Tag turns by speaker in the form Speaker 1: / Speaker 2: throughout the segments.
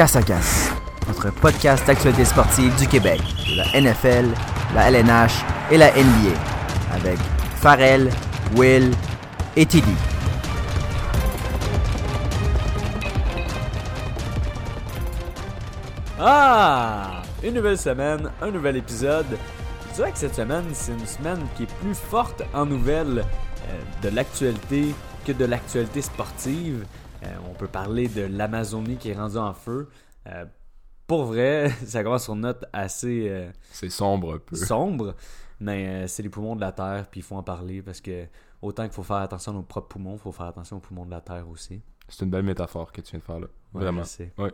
Speaker 1: Casse à Casse, notre podcast d'actualité sportive du Québec, de la NFL, la LNH et la NBA, avec Farrell, Will et Tilly.
Speaker 2: Ah! Une nouvelle semaine, un nouvel épisode. Je dirais que cette semaine, c'est une semaine qui est plus forte en nouvelles euh, de l'actualité que de l'actualité sportive. Euh, on peut parler de l'Amazonie qui est rendue en feu. Euh, pour vrai, ça commence sur une note assez euh,
Speaker 3: C'est sombre un peu.
Speaker 2: sombre, mais euh, c'est les poumons de la Terre, puis il faut en parler parce que autant qu'il faut faire attention à nos propres poumons, il faut faire attention aux poumons de la Terre aussi.
Speaker 3: C'est une belle métaphore que tu viens de faire là.
Speaker 2: Ouais,
Speaker 3: Vraiment. Ouais.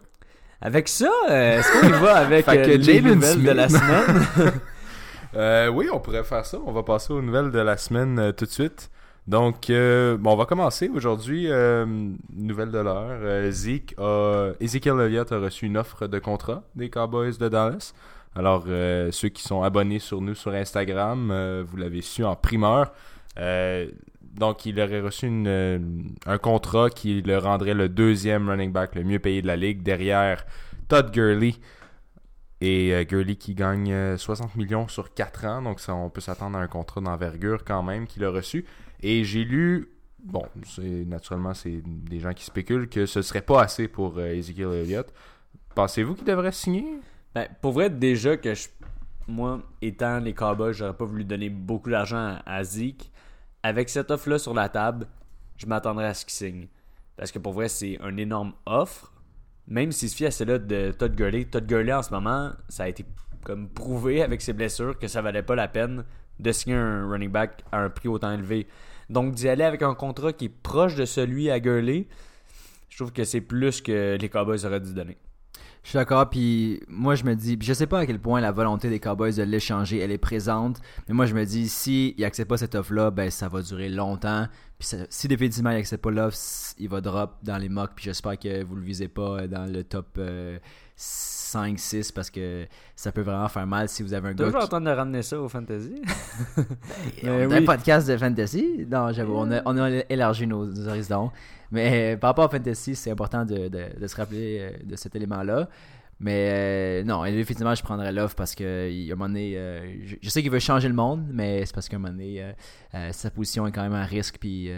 Speaker 2: Avec ça, euh, est-ce qu'on y va avec les nouvelles de la semaine?
Speaker 3: Oui, on pourrait faire ça. On va passer aux nouvelles de la semaine tout de suite. Donc, euh, bon, on va commencer aujourd'hui. euh, nouvelle de l'heure. Euh, Zeke a, Ezekiel Elliott a reçu une offre de contrat des Cowboys de Dallas. Alors, ceux qui sont abonnés sur nous sur Instagram, vous l'avez su en primeur. Donc, il aurait reçu une, un contrat qui le rendrait le deuxième running back le mieux payé de la ligue derrière Todd Gurley. Et Gurley qui gagne euh, 60 millions sur 4 ans, donc on peut s'attendre à un contrat d'envergure quand même qu'il a reçu. Et j'ai lu, bon, naturellement c'est des gens qui spéculent que ce serait pas assez pour euh, Ezekiel Elliott. Pensez-vous qu'il devrait signer?
Speaker 2: Ben, pour vrai, déjà que moi, étant les Cowboys, j'aurais pas voulu donner beaucoup d'argent à, à Zeke. Avec cette offre-là sur la table, je m'attendrais à ce qu'il signe. Parce que pour vrai, c'est une énorme offre. Même s'il se fie à celle-là de Todd Gurley. Todd Gurley, en ce moment, ça a été comme prouvé avec ses blessures que ça valait pas la peine de signer un running back à un prix autant élevé. Donc, d'y aller avec un contrat qui est proche de celui à Gurley, je trouve que c'est plus que les Cowboys auraient dû donner.
Speaker 1: Je suis d'accord, puis moi je me dis, je sais pas à quel point la volonté des Cowboys de l'échanger, elle est présente, mais moi je me dis, si il accepte pas cette offre-là, ben ça va durer longtemps, puis ça- si définitivement il accepte pas l'offre, il va drop dans les mocks, puis j'espère que vous le visez pas euh, dans le top euh, 5-6, parce que ça peut vraiment faire mal si vous avez un gars
Speaker 2: Toujours
Speaker 1: qui...
Speaker 2: en train de ramener ça au fantasy?
Speaker 1: On
Speaker 2: Mais
Speaker 1: est
Speaker 2: oui.
Speaker 1: un podcast de fantasy. Non, j'avoue, on a, on a élargi nos, nos horizons. Mais euh, par rapport à fantasy, c'est important de, de- de se rappeler euh, de cet élément-là. Mais euh, non, effectivement, je prendrais l'offre parce que il- à un moment donné, euh, je, je sais qu'il veut changer le monde, mais c'est parce qu'à un moment donné, euh, sa position est quand même à risque. Puis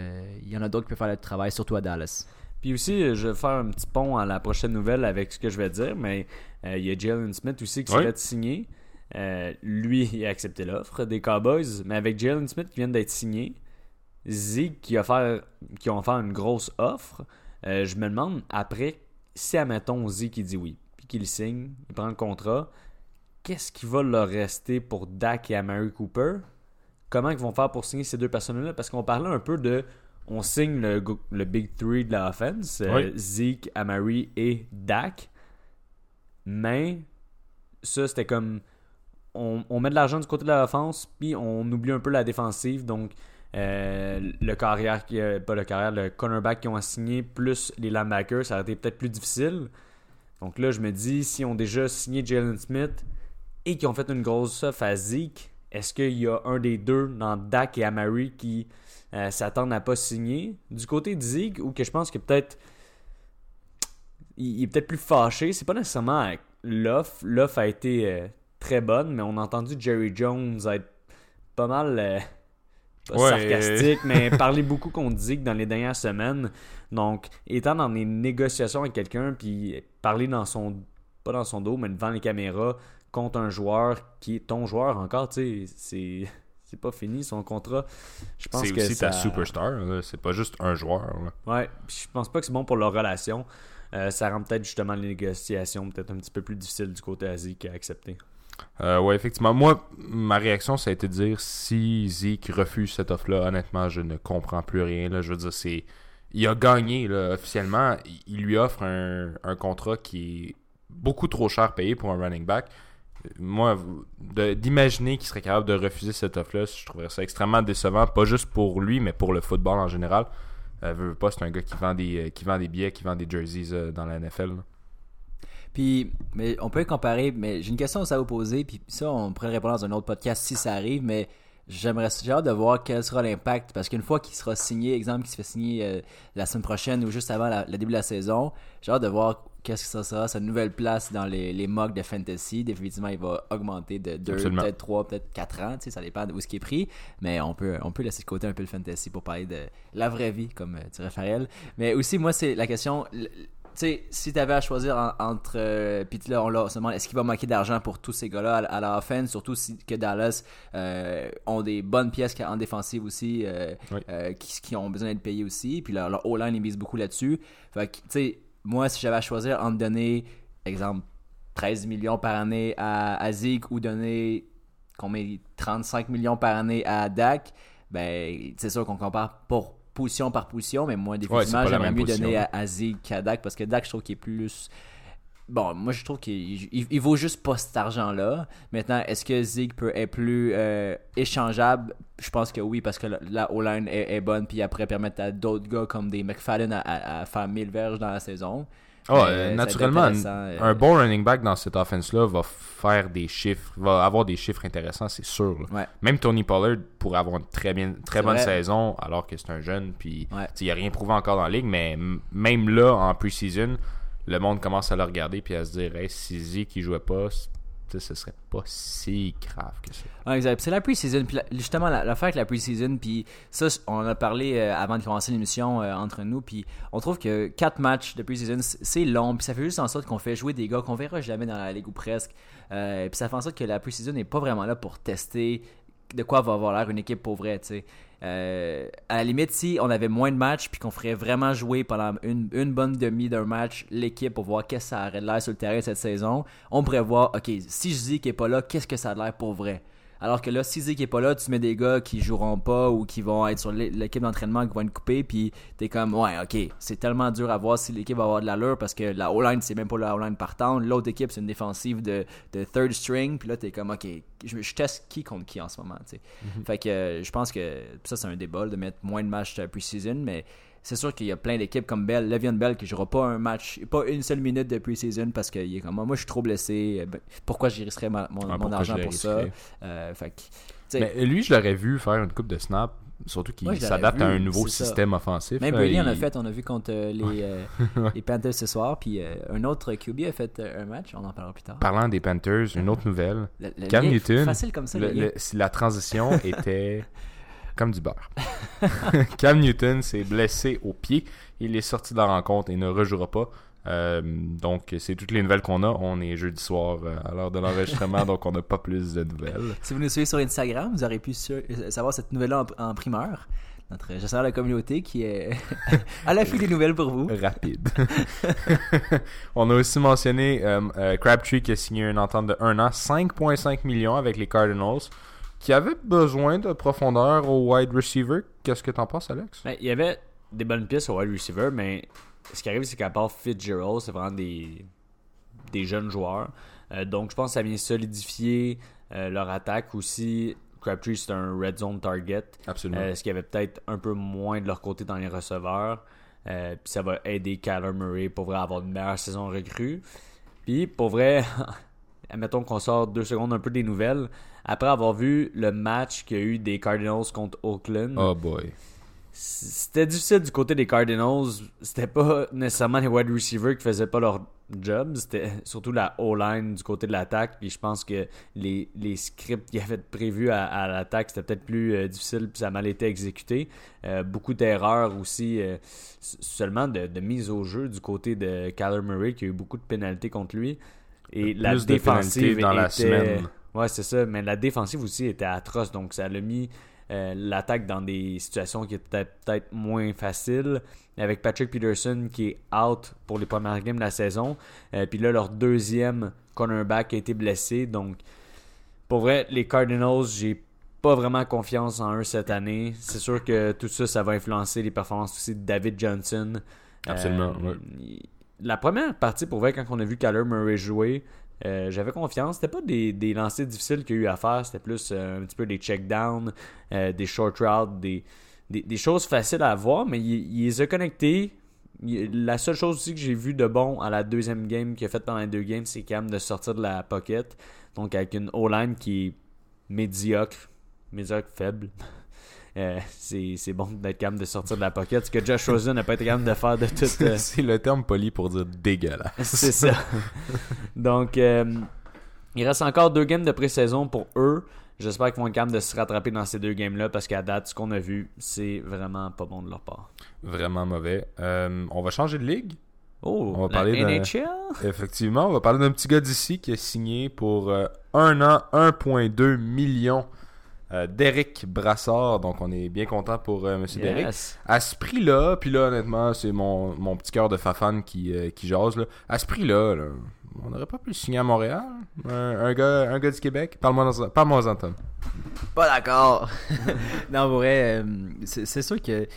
Speaker 1: il y en a d'autres qui peuvent faire le travail, surtout à Dallas.
Speaker 2: Puis aussi, euh, je vais faire un petit pont à la prochaine nouvelle avec ce que je vais dire, mais euh, il y a Jalen Smith aussi qui
Speaker 3: Oui.
Speaker 2: serait signé. Euh, lui, il a accepté l'offre des Cowboys, mais avec Jalen Smith qui vient d'être signé, Zeke qui a fait, qui ont fait une grosse offre, euh, je me demande après, si admettons Zeke qui dit oui, puis qu'il signe, il prend le contrat, qu'est-ce qui va leur rester pour Dak et Amari Cooper? Comment ils vont faire pour signer ces deux personnes-là? Parce qu'on parlait un peu de on signe le, Big Three de la offense, euh,
Speaker 3: Oui.
Speaker 2: Zeke, Amari et Dak. Mais ça, c'était comme on, on met de l'argent du côté de la offense, puis on oublie un peu la défensive. Donc, euh, le carrière, qui, euh, pas le carrière, le cornerback qui ont signé, plus les linebackers, ça aurait été peut-être plus difficile. Donc là, je me dis, si on déjà signé Jalen Smith et qui ont fait une grosse offre à Zeke, est-ce qu'il y a un des deux dans Dak et Amari qui euh, s'attendent à pas signer du côté de Zeke ou que je pense que peut-être il, est peut-être plus fâché. C'est pas nécessairement l'offre. L'offre a été euh, très bonne, mais on a entendu Jerry Jones être pas mal euh, pas
Speaker 3: Ouais.
Speaker 2: sarcastique, mais parler beaucoup contre Zeke dans les dernières semaines. Donc, étant dans des négociations avec quelqu'un, puis parler dans son pas dans son dos, mais devant les caméras contre un joueur qui est ton joueur encore, tu sais, c'est c'est pas fini son contrat. Je pense
Speaker 3: C'est
Speaker 2: que
Speaker 3: aussi ta superstar, c'est pas juste un joueur. là.
Speaker 2: Ouais, je pense pas que c'est bon pour leur relation. Euh, ça rend peut-être justement les négociations peut-être un petit peu plus difficiles du côté Zeke à accepter.
Speaker 3: Euh, ouais, effectivement. Moi, ma réaction, ça a été de dire si Zeke refuse cette offre-là, honnêtement, je ne comprends plus rien. Là. Je veux dire, c'est. Il a gagné, là, officiellement. Il- Il lui offre un, un contrat qui est beaucoup trop cher payé pour un running back. Moi, d'imaginer qu'il serait capable de refuser cette offre-là, je trouverais ça extrêmement décevant, pas juste pour lui, mais pour le football en général. Euh, veux, veux pas, c'est un gars qui vend des, euh, qui vend des billets, qui vend des jerseys euh, dans la NFL.
Speaker 1: Puis, mais on peut comparer, mais j'ai une question à vous poser, puis ça, on pourrait répondre dans un autre podcast si ça arrive, mais j'aimerais j'ai hâte de voir quel sera l'impact, parce qu'une fois qu'il sera signé, exemple, qu'il se fait signer euh, la semaine prochaine ou juste avant le début de la saison, j'ai hâte de voir qu'est-ce que ça sera, sa nouvelle place dans les, les mocks de fantasy. Définitivement, il va augmenter de 2,
Speaker 3: Absolument.
Speaker 1: peut-être 3, peut-être 4 ans. Ça dépend de où ce qui est pris. Mais on peut, on peut laisser de côté un peu le fantasy pour parler de la vraie vie, comme euh, dirait Farrell. Mais aussi, moi, c'est la question. l- Tu sais, si tu avais à choisir en- entre. euh, Puis là, on l'a- on se demande est-ce qu'il va manquer d'argent pour tous ces gars-là à, à la offense, surtout si que Dallas euh, ont des bonnes pièces en défensive aussi, euh,
Speaker 3: Oui.
Speaker 1: qui, qui ont besoin d'être payés aussi. Puis leur, leur O-line, ils misent beaucoup là-dessus. Fait que, tu sais, moi, si j'avais à choisir entre donner, exemple, 13 millions par année à, à Zeke ou donner combien 35 millions par année à Dak, ben, c'est sûr qu'on compare pour position par position, mais moi, définitivement, j'aimerais mieux
Speaker 3: position.
Speaker 1: donner à, à Zeke qu'à Dak parce que Dak, je trouve qu'il est plus. Bon, moi, je trouve qu'il il, il vaut juste pas cet argent-là. Maintenant, est-ce que Zeke peut être plus euh, échangeable? Je pense que oui, parce que la, la O-line est, est bonne, puis après, permettre à d'autres gars comme des McFadden à, à- à faire 1000 verges dans la saison.
Speaker 3: Euh,
Speaker 1: être
Speaker 3: naturellement, un,
Speaker 1: euh,
Speaker 3: un bon running back dans cette offense-là va faire des chiffres, va avoir des chiffres intéressants, c'est sûr.
Speaker 1: Ouais.
Speaker 3: Même Tony Pollard pourrait avoir une très, bien, très bonne
Speaker 1: vrai.
Speaker 3: saison alors que c'est un jeune. Puis
Speaker 1: Ouais.
Speaker 3: il n'a rien prouvé encore dans la ligue, mais même là, en pre-season, le monde commence à le regarder puis à se dire hey, si Zeke qui jouait pas, ce serait pas si grave que ça.
Speaker 1: Exact. C'est la pre-season. La- justement, la- l'affaire avec la pre-season, puis ça, on a parlé euh, avant de commencer l'émission euh, entre nous. Puis on trouve que quatre matchs de pre-season, c'est long. Puis ça fait juste en sorte qu'on fait jouer des gars qu'on verra jamais dans la ligue ou presque. Euh, puis ça fait en sorte que la pre-season n'est pas vraiment là pour tester de quoi va avoir l'air une équipe pour tu sais. Euh, à la limite, si on avait moins de matchs puis qu'on ferait vraiment jouer pendant une, bonne demi d'un match l'équipe pour voir qu'est-ce que ça aurait de l'air sur le terrain cette saison, on pourrait voir, ok, si je dis qu'il n'est pas là, qu'est-ce que ça a de l'air pour vrai? Alors que là, si Zeke est pas là, tu mets des gars qui joueront pas ou qui vont être sur l'é- l'équipe d'entraînement qui vont être coupés, puis t'es comme, ouais, ok, c'est tellement dur à voir si l'équipe va avoir de l'allure parce que la O-line, c'est même pas la O-line partante. L'autre équipe, c'est une défensive de, de third string, puis là, t'es comme, ok, je, je teste qui contre qui en ce moment, tu sais. Fait que euh, je pense que ça, c'est un débat de mettre moins de matchs euh, pre-season, mais c'est sûr qu'il y a plein d'équipes comme Bell, Le'Veon Bell, qui jouera pas un match, pas une seule minute de pre-season parce qu'il est comme, moi, je suis trop blessé. euh, ben, pourquoi j'y risquerais mon, argent pour ça? Euh, fait
Speaker 3: Mais lui, je l'aurais vu faire une coupe de snap, surtout qu'il s'adapte à un nouveau
Speaker 1: ça.
Speaker 3: système offensif.
Speaker 1: Même Brady en a
Speaker 3: il-
Speaker 1: fait, on a vu contre euh, les, euh, les Panthers ce soir, puis euh, un autre QB a fait un match, on en parlera plus tard.
Speaker 3: Parlant des Panthers, une autre nouvelle.
Speaker 1: Le- le
Speaker 3: Cam Newton,
Speaker 1: Facile comme ça,
Speaker 3: Le- la transition était comme du beurre. Cam Newton s'est blessé au pied. Il est sorti de la rencontre et ne rejouera pas. Euh, donc, c'est toutes les nouvelles qu'on a. On est jeudi soir euh, à l'heure de l'enregistrement, donc on n'a pas plus de nouvelles.
Speaker 1: Si vous nous suivez sur Instagram, vous aurez pu savoir cette nouvelle-là en, en primeur. Notre gestionnaire de la communauté qui est à l'affût des nouvelles pour vous.
Speaker 3: Rapide. on a aussi mentionné euh, Crabtree qui a signé une entente de 1 an, 5,5 millions avec les Cardinals, qui avait besoin de profondeur au wide receiver. Qu'est-ce que t'en penses, Alex?
Speaker 2: Ben, il y avait des bonnes pièces au wide receiver, mais ce qui arrive, c'est qu'à part Fitzgerald, c'est vraiment des, des jeunes joueurs. Euh, donc, je pense que ça vient solidifier euh, leur attaque aussi. Crabtree, c'est un red zone target.
Speaker 3: Absolument.
Speaker 2: Euh, ce qui avait peut-être un peu moins de leur côté dans les receveurs. Euh, Puis ça va aider Kyler Murray pour vrai avoir une meilleure saison recrue. Puis pour vrai, admettons qu'on sort deux secondes un peu des nouvelles. Après avoir vu le match qu'il y a eu des Cardinals contre Oakland,
Speaker 3: Oh boy.
Speaker 2: c'était difficile du côté des Cardinals. C'était pas nécessairement les wide receivers qui faisaient pas leur job. C'était surtout la O-line du côté de l'attaque. Puis je pense que les, les scripts qu'ils avaient prévus à, à l'attaque, c'était peut-être plus euh, difficile. Puis ça a mal été exécuté. Euh, beaucoup d'erreurs aussi, euh, seulement de, de mise au jeu du côté de Kyler Murray, qui a eu beaucoup de pénalités contre lui. Et la
Speaker 3: Plus de
Speaker 2: défensive
Speaker 3: pénalités dans la
Speaker 2: était-
Speaker 3: semaine.
Speaker 2: Ouais, c'est ça. Mais la défensive aussi était atroce. Donc, ça l'a mis euh, l'attaque dans des situations qui étaient peut-être moins faciles. Avec Patrick Peterson qui est out pour les premières games de la saison. Euh, puis là, leur deuxième cornerback a été blessé. Donc, pour vrai, les Cardinals, j'ai pas vraiment confiance en eux cette année. C'est sûr que tout ça, ça va influencer les performances aussi de David Johnson.
Speaker 3: Absolument,
Speaker 2: Euh, il- La première partie, pour vrai, quand on a vu Kyler Murray jouer, euh, j'avais confiance. C'était pas des, des lancers difficiles qu'il y a eu à faire. C'était plus euh, un petit peu des check-downs, euh, des short routes, des, des, des choses faciles à voir, mais il, il les a connectés. La seule chose aussi que j'ai vu de bon à la deuxième game qu'il a fait pendant les deux games, c'est quand même de sortir de la pocket. Donc avec une O-line qui est médiocre, médiocre faible. Euh, c'est bon d'être capable de sortir de la pocket. Ce que Josh Rosen n'a pas été capable de faire de tout. euh,
Speaker 3: C'est le terme poli pour dire dégueulasse.
Speaker 2: c'est ça. Donc, euh, il reste encore deux games de pré-saison pour eux. J'espère qu'ils vont être capables de se rattraper dans ces deux games-là parce qu'à date, ce qu'on a vu, c'est vraiment pas bon de leur part.
Speaker 3: Vraiment mauvais. On va changer de ligue.
Speaker 2: Oh,
Speaker 3: On va parler de-
Speaker 2: NHL?
Speaker 3: Effectivement, on va parler d'un petit gars d'ici qui a signé pour euh, un an 1,2 million euh, Derek Brassard. Donc, on est bien content pour euh, Monsieur Derek. À ce prix-là, puis là, honnêtement, c'est mon, mon petit cœur de fafane qui, euh, qui jase. Là. À ce prix-là, là, on n'aurait pas pu le signer à Montréal? Un, un gars, un gars du Québec? Parle-moi dans- parle-moi-en, Tom.
Speaker 1: Pas d'accord. non, pour vrai, euh, c'est sûr que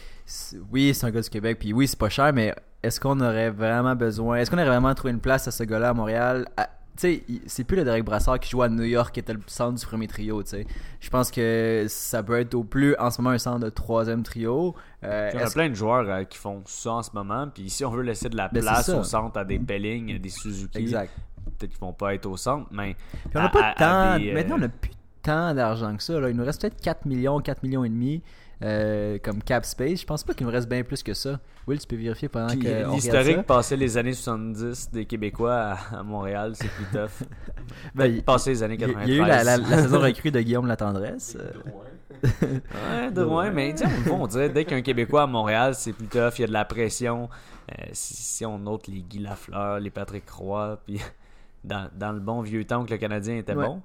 Speaker 1: oui, c'est un gars du Québec, puis oui, c'est pas cher, mais est-ce qu'on aurait vraiment besoin, est-ce qu'on aurait vraiment trouvé une place à ce gars-là à Montréal À- sais, il- c'est plus le Derek Brassard qui joue à New York qui était le centre du premier trio, tu sais. Je pense que ça peut être au plus en ce moment un centre de troisième trio. Euh,
Speaker 2: Il y a plein de joueurs euh, qui font ça en ce moment. Puis si on veut laisser de la
Speaker 1: Ben,
Speaker 2: place au centre à des Pelling, à des Suzuki,
Speaker 1: Exact.
Speaker 2: peut-être qu'ils vont pas être au centre, mais
Speaker 1: Puis on n'a pas de temps.
Speaker 2: des, euh,
Speaker 1: Maintenant, on n'a plus tant d'argent que ça. Là. Il nous reste peut-être 4 millions, 4 millions et demi euh, comme cap space. Je pense pas qu'il nous reste bien plus que ça. Will, tu peux vérifier pendant
Speaker 2: Puis,
Speaker 1: que
Speaker 2: l'historique passait les années 70 des Québécois à, à Montréal, c'est plus tough.
Speaker 1: Ben, il-
Speaker 2: Passer les années
Speaker 1: il y a-
Speaker 2: 93.
Speaker 1: il y a eu la, la- la saison recrue de Guillaume La Tendresse. euh,
Speaker 2: Ouais, de loin, mais tu sais, on, on dirait dès qu'un Québécois à Montréal, c'est plus tough, il y a de la pression. Euh, si, si on note les Guy Lafleur, les Patrick Roy, puis dans, dans le bon vieux temps que le Canadien était
Speaker 1: Ouais.
Speaker 2: bon.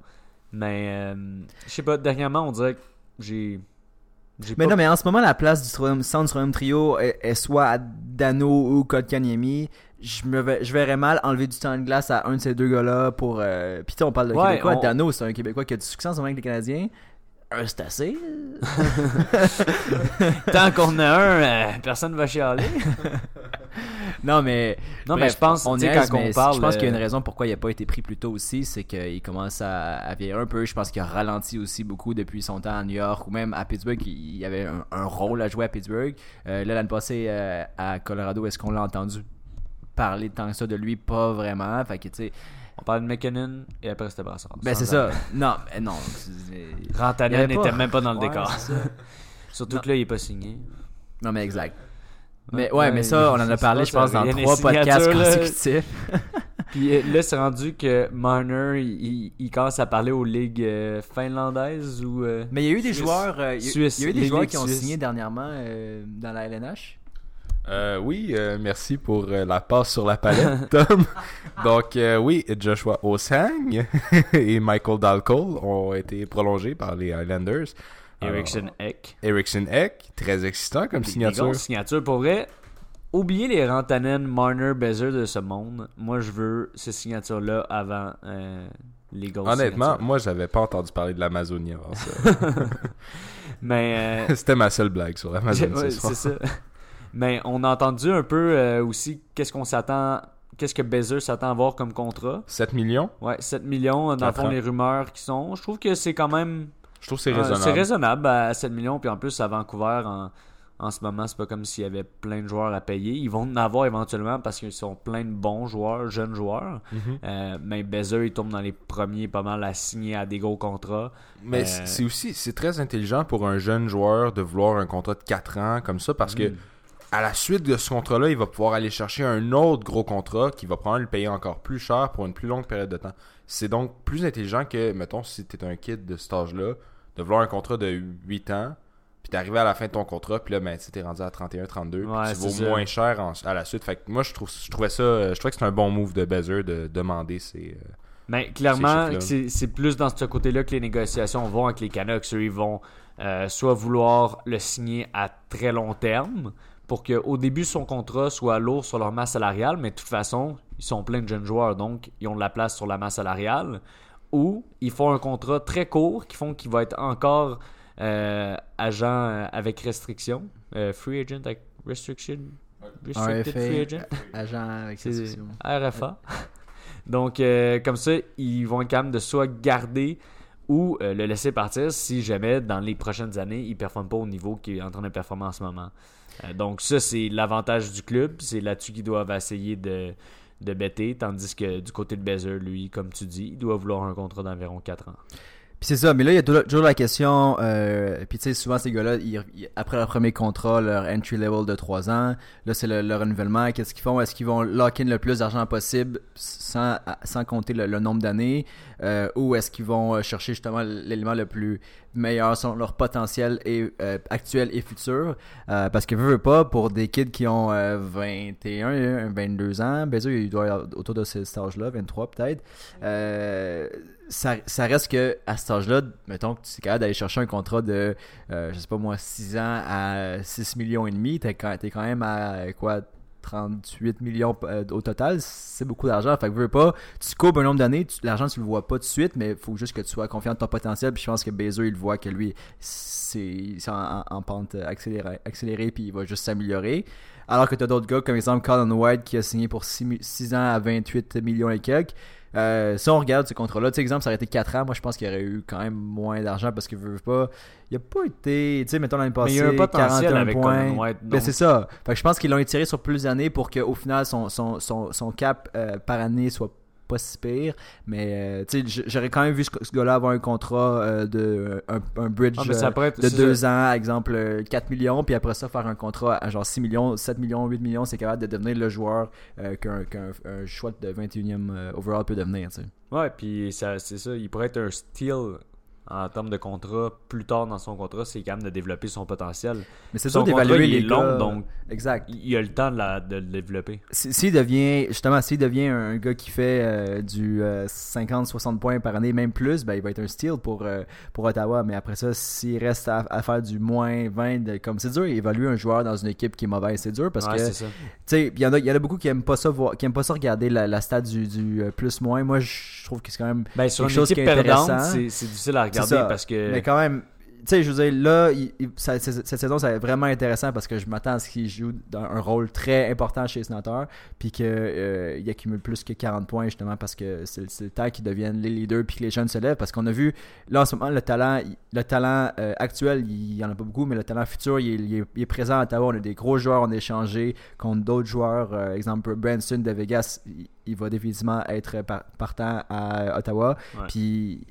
Speaker 2: Mais euh, je sais pas, dernièrement, on dirait que j'ai.
Speaker 1: Mais
Speaker 2: pas-
Speaker 1: non, mais en ce moment, la place du centre du troisième trio est, est soit à Dano ou Kotkaniemi. Je, me vais- je verrais mal enlever du temps de glace à un de ces deux gars-là pour. Euh... Puis on parle de
Speaker 2: Ouais,
Speaker 1: Québécois.
Speaker 2: on-
Speaker 1: Dano, c'est un Québécois qui a du succès en ce moment avec les Canadiens. Un, c'est assez.
Speaker 2: Tant qu'on a un, euh, personne va chialer.
Speaker 1: non, mais.
Speaker 2: Non, mais
Speaker 1: Bref,
Speaker 2: je pense,
Speaker 1: on niaise,
Speaker 2: quand
Speaker 1: mais
Speaker 2: on parle.
Speaker 1: Je pense qu'il y a une
Speaker 2: euh,
Speaker 1: raison pourquoi il n'a pas été pris plus tôt aussi, c'est qu'il commence à, à vieillir un peu. Je pense qu'il a ralenti aussi beaucoup depuis son temps à New York ou même à Pittsburgh. Il il avait un, un rôle à jouer à Pittsburgh. Euh, là, l'année passée euh, à Colorado, est-ce qu'on l'a entendu parler tant que ça de lui? Pas vraiment. Fait que, tu sais,
Speaker 2: On parle de McKinnon et après c'était Brassard.
Speaker 1: ben c'est ça. Non, mais non.
Speaker 2: Rantanen n'était même pas dans le
Speaker 1: Ouais,
Speaker 2: décor. Surtout
Speaker 1: Non.
Speaker 2: que là, il est pas signé.
Speaker 1: Non, mais exact. Mais
Speaker 2: Ouais,
Speaker 1: ouais, mais ça, on en a parlé, je pense, dans trois podcasts consécutifs.
Speaker 2: Puis euh, là, c'est rendu que Marner, il, commence à parler aux ligues euh, finlandaises ou. euh,
Speaker 1: Mais il y a eu des
Speaker 2: Suisse.
Speaker 1: joueurs, euh, il y a-
Speaker 2: Suisse,
Speaker 1: il y a eu des joueurs qui ont signé dernièrement dans la LNH.
Speaker 3: Euh, oui, euh, merci pour euh, la passe sur la palette, Tom. Donc, oui, Joshua Osang et Michael Dalcole ont été prolongés par les Highlanders.
Speaker 2: Ericsson Eck.
Speaker 3: Alors, Ericsson Eck, très excitant comme
Speaker 2: Des- des
Speaker 3: signature.
Speaker 2: Pour vrai, oubliez les Rantanen, Marner, Bezer de ce monde. Moi, je veux ces signatures-là avant les grosses
Speaker 3: Honnêtement, moi, j'avais pas entendu parler de l'Amazonie avant ça.
Speaker 2: Mais.
Speaker 3: C'était ma seule blague sur l'Amazonie
Speaker 2: Ouais,
Speaker 3: ce soir.
Speaker 2: c'est ça. Mais on a entendu un peu euh, aussi qu'est-ce qu'on s'attend. Qu'est-ce que Bezer s'attend à avoir comme contrat
Speaker 3: 7 millions,
Speaker 2: Ouais, 7 millions, dans le fond, les rumeurs qui sont. Je trouve que c'est quand même.
Speaker 3: je trouve que c'est
Speaker 2: euh,
Speaker 3: raisonnable.
Speaker 2: c'est raisonnable à 7 millions. Puis en plus, à Vancouver, en, en ce moment, c'est pas comme s'il y avait plein de joueurs à payer. Ils vont en avoir éventuellement parce qu'ils sont plein de bons joueurs, jeunes joueurs.
Speaker 3: Mhm.
Speaker 2: Euh, mais Bezer, il tombe dans les premiers pas mal à signer à des gros contrats.
Speaker 3: Mais
Speaker 2: Euh,
Speaker 3: c'est- c'est aussi c'est très intelligent pour un jeune joueur de vouloir un contrat de 4 ans comme ça parce que
Speaker 2: Mm.
Speaker 3: À la suite de ce contrat-là, il va pouvoir aller chercher un autre gros contrat qui va probablement le payer encore plus cher pour une plus longue période de temps. C'est donc plus intelligent que, mettons, si tu es un kid de cet âge-là, de vouloir un contrat de 8 ans, puis t'arrives à la fin de ton contrat, puis là, ben, tu es rendu à 31, 32, puis
Speaker 2: Ouais,
Speaker 3: tu
Speaker 2: c'est
Speaker 3: vaux
Speaker 2: ça.
Speaker 3: moins cher en- à la suite. Fait que moi, je, trouve, je trouvais ça, je trouvais que c'était un bon move de Bezer de demander ces... euh,
Speaker 2: Mais clairement, c'est plus dans ce côté-là que les négociations vont avec les Canucks. Eux, ils vont euh, soit vouloir le signer à très long terme pour qu'au début, son contrat soit lourd sur leur masse salariale, mais de toute façon, ils sont plein de jeunes joueurs, donc ils ont de la place sur la masse salariale. Ou ils font un contrat très court qui font qu'il va être encore euh, agent euh, avec restriction, euh, free agent avec restriction, restricted
Speaker 1: RFA.
Speaker 2: free agent.
Speaker 1: Agent avec restriction.
Speaker 2: RFA. Donc, euh, comme ça, ils vont être capables de soit garder ou euh, le laisser partir si jamais dans les prochaines années, il ne performe pas au niveau qu'il est en train de performer en ce moment. Euh, donc, ça, c'est l'avantage du club. C'est là-dessus qu'ils doivent essayer de, de bêter. Tandis que du côté de Bezer, lui, comme tu dis, il doit vouloir un contrat d'environ 4 ans.
Speaker 1: Puis c'est ça, mais là, il y a toujours la question. Euh, puis tu sais, souvent, ces gars-là, après leur premier contrat, leur entry level de 3 ans, là, c'est le, le renouvellement. Qu'est-ce qu'ils font? Est-ce qu'ils vont lock in le plus d'argent possible sans, sans compter le, le nombre d'années Euh, Ou est-ce qu'ils vont euh, chercher justement l'élément le plus meilleur selon leur potentiel et, euh, actuel et futur Euh, Parce que veux, veux pas, pour des kids qui ont euh, 21, 22 ans, ben, il doit avoir autour de ce- cet âge-là, 23 peut-être. Euh, ça, ça reste que à cet âge-là, mettons que tu es capable d'aller chercher un contrat de, euh, je sais pas moi, 6 ans à 6 millions et demi, t'es quand, t'es quand même à euh, quoi 38 millions euh, au total, c'est beaucoup d'argent. Fait que veux pas, tu coupes un nombre d'années, l'argent tu le vois pas tout de suite, mais il faut juste que tu sois confiant de ton potentiel. Puis je pense que Bezo il voit que lui c'est c'est en, en pente accélérée, accélérée puis il va juste s'améliorer. Alors que tu as d'autres gars comme exemple Colin White qui a signé pour 6, ans à 28 millions et quelques. Euh, si on regarde ce contrat-là, tu sais, exemple, ça aurait été 4 ans, moi je pense qu'il y aurait eu quand même moins d'argent parce qu'il veut pas. Il a pas été, tu sais, mettons l'année
Speaker 2: Mais
Speaker 1: passée,
Speaker 2: il y a un potentiel
Speaker 1: 41
Speaker 2: avec
Speaker 1: points.
Speaker 2: White.
Speaker 1: Ben, c'est ça. Fait que je pense qu'ils l'ont étiré sur plus d'années pour qu'au final son, son, son, son cap euh, par année soit pas si pire. Mais euh, j'aurais quand même vu ce, ce gars-là avoir un contrat euh, de un, un bridge
Speaker 2: Ah, ça
Speaker 1: euh,
Speaker 2: être-
Speaker 1: de
Speaker 2: c'est
Speaker 1: 2
Speaker 2: ça.
Speaker 1: ans, exemple euh, 4 millions, puis après ça faire un contrat à genre 6 millions, 7 millions, 8 millions, c'est capable de devenir le joueur qu'un un choix de 21e euh, overall peut devenir. tu sais.
Speaker 2: Ouais, puis ça, c'est ça. Il pourrait être un steal en termes de contrat plus tard dans son contrat. C'est quand même de développer son potentiel.
Speaker 1: Mais c'est dur d'évaluer les
Speaker 2: long,
Speaker 1: gars.
Speaker 2: donc
Speaker 1: Exact.
Speaker 2: il a le temps de, la- de le développer.
Speaker 1: Si- S'il devient, justement, s'il devient un gars qui fait euh, du 50-60 points par année, même plus, ben, il va être un steal pour, euh, pour Ottawa. Mais après ça, s'il reste à, à faire du moins 20, de- comme c'est dur, évaluer un joueur dans une équipe qui est mauvaise, c'est dur parce
Speaker 2: Ouais,
Speaker 1: que, tu sais, il y, en a- il y en a beaucoup qui aiment pas ça, voir, qui aiment pas ça regarder la, la stat du, du euh, plus-moins. Moi, je trouve que c'est quand même.
Speaker 2: Ben, sur
Speaker 1: Quelque
Speaker 2: une
Speaker 1: chose
Speaker 2: équipe
Speaker 1: qui est
Speaker 2: perdante, c'est difficile à
Speaker 1: C'est
Speaker 2: regarder parce que.
Speaker 1: Mais quand même, tu sais, je veux dire, là, il- il- ça- c'est- cette saison, ça va être vraiment intéressant parce que je m'attends à ce qu'il joue dans un rôle très important chez les sénateurs, puis qu'il accumule plus que 40 points, justement, parce que c'est le temps qu'ils deviennent les leaders, puis que les jeunes se lèvent. Parce qu'on a vu, là, en ce moment, le talent, le talent euh, actuel, il y en a pas beaucoup, mais le talent futur, il est, il est- il est présent à Ottawa. On a des gros joueurs, on a échangé contre d'autres joueurs. euh, exemple, Branson de Vegas, il, va définitivement être par- partant à Ottawa.
Speaker 2: Ouais.
Speaker 1: Puis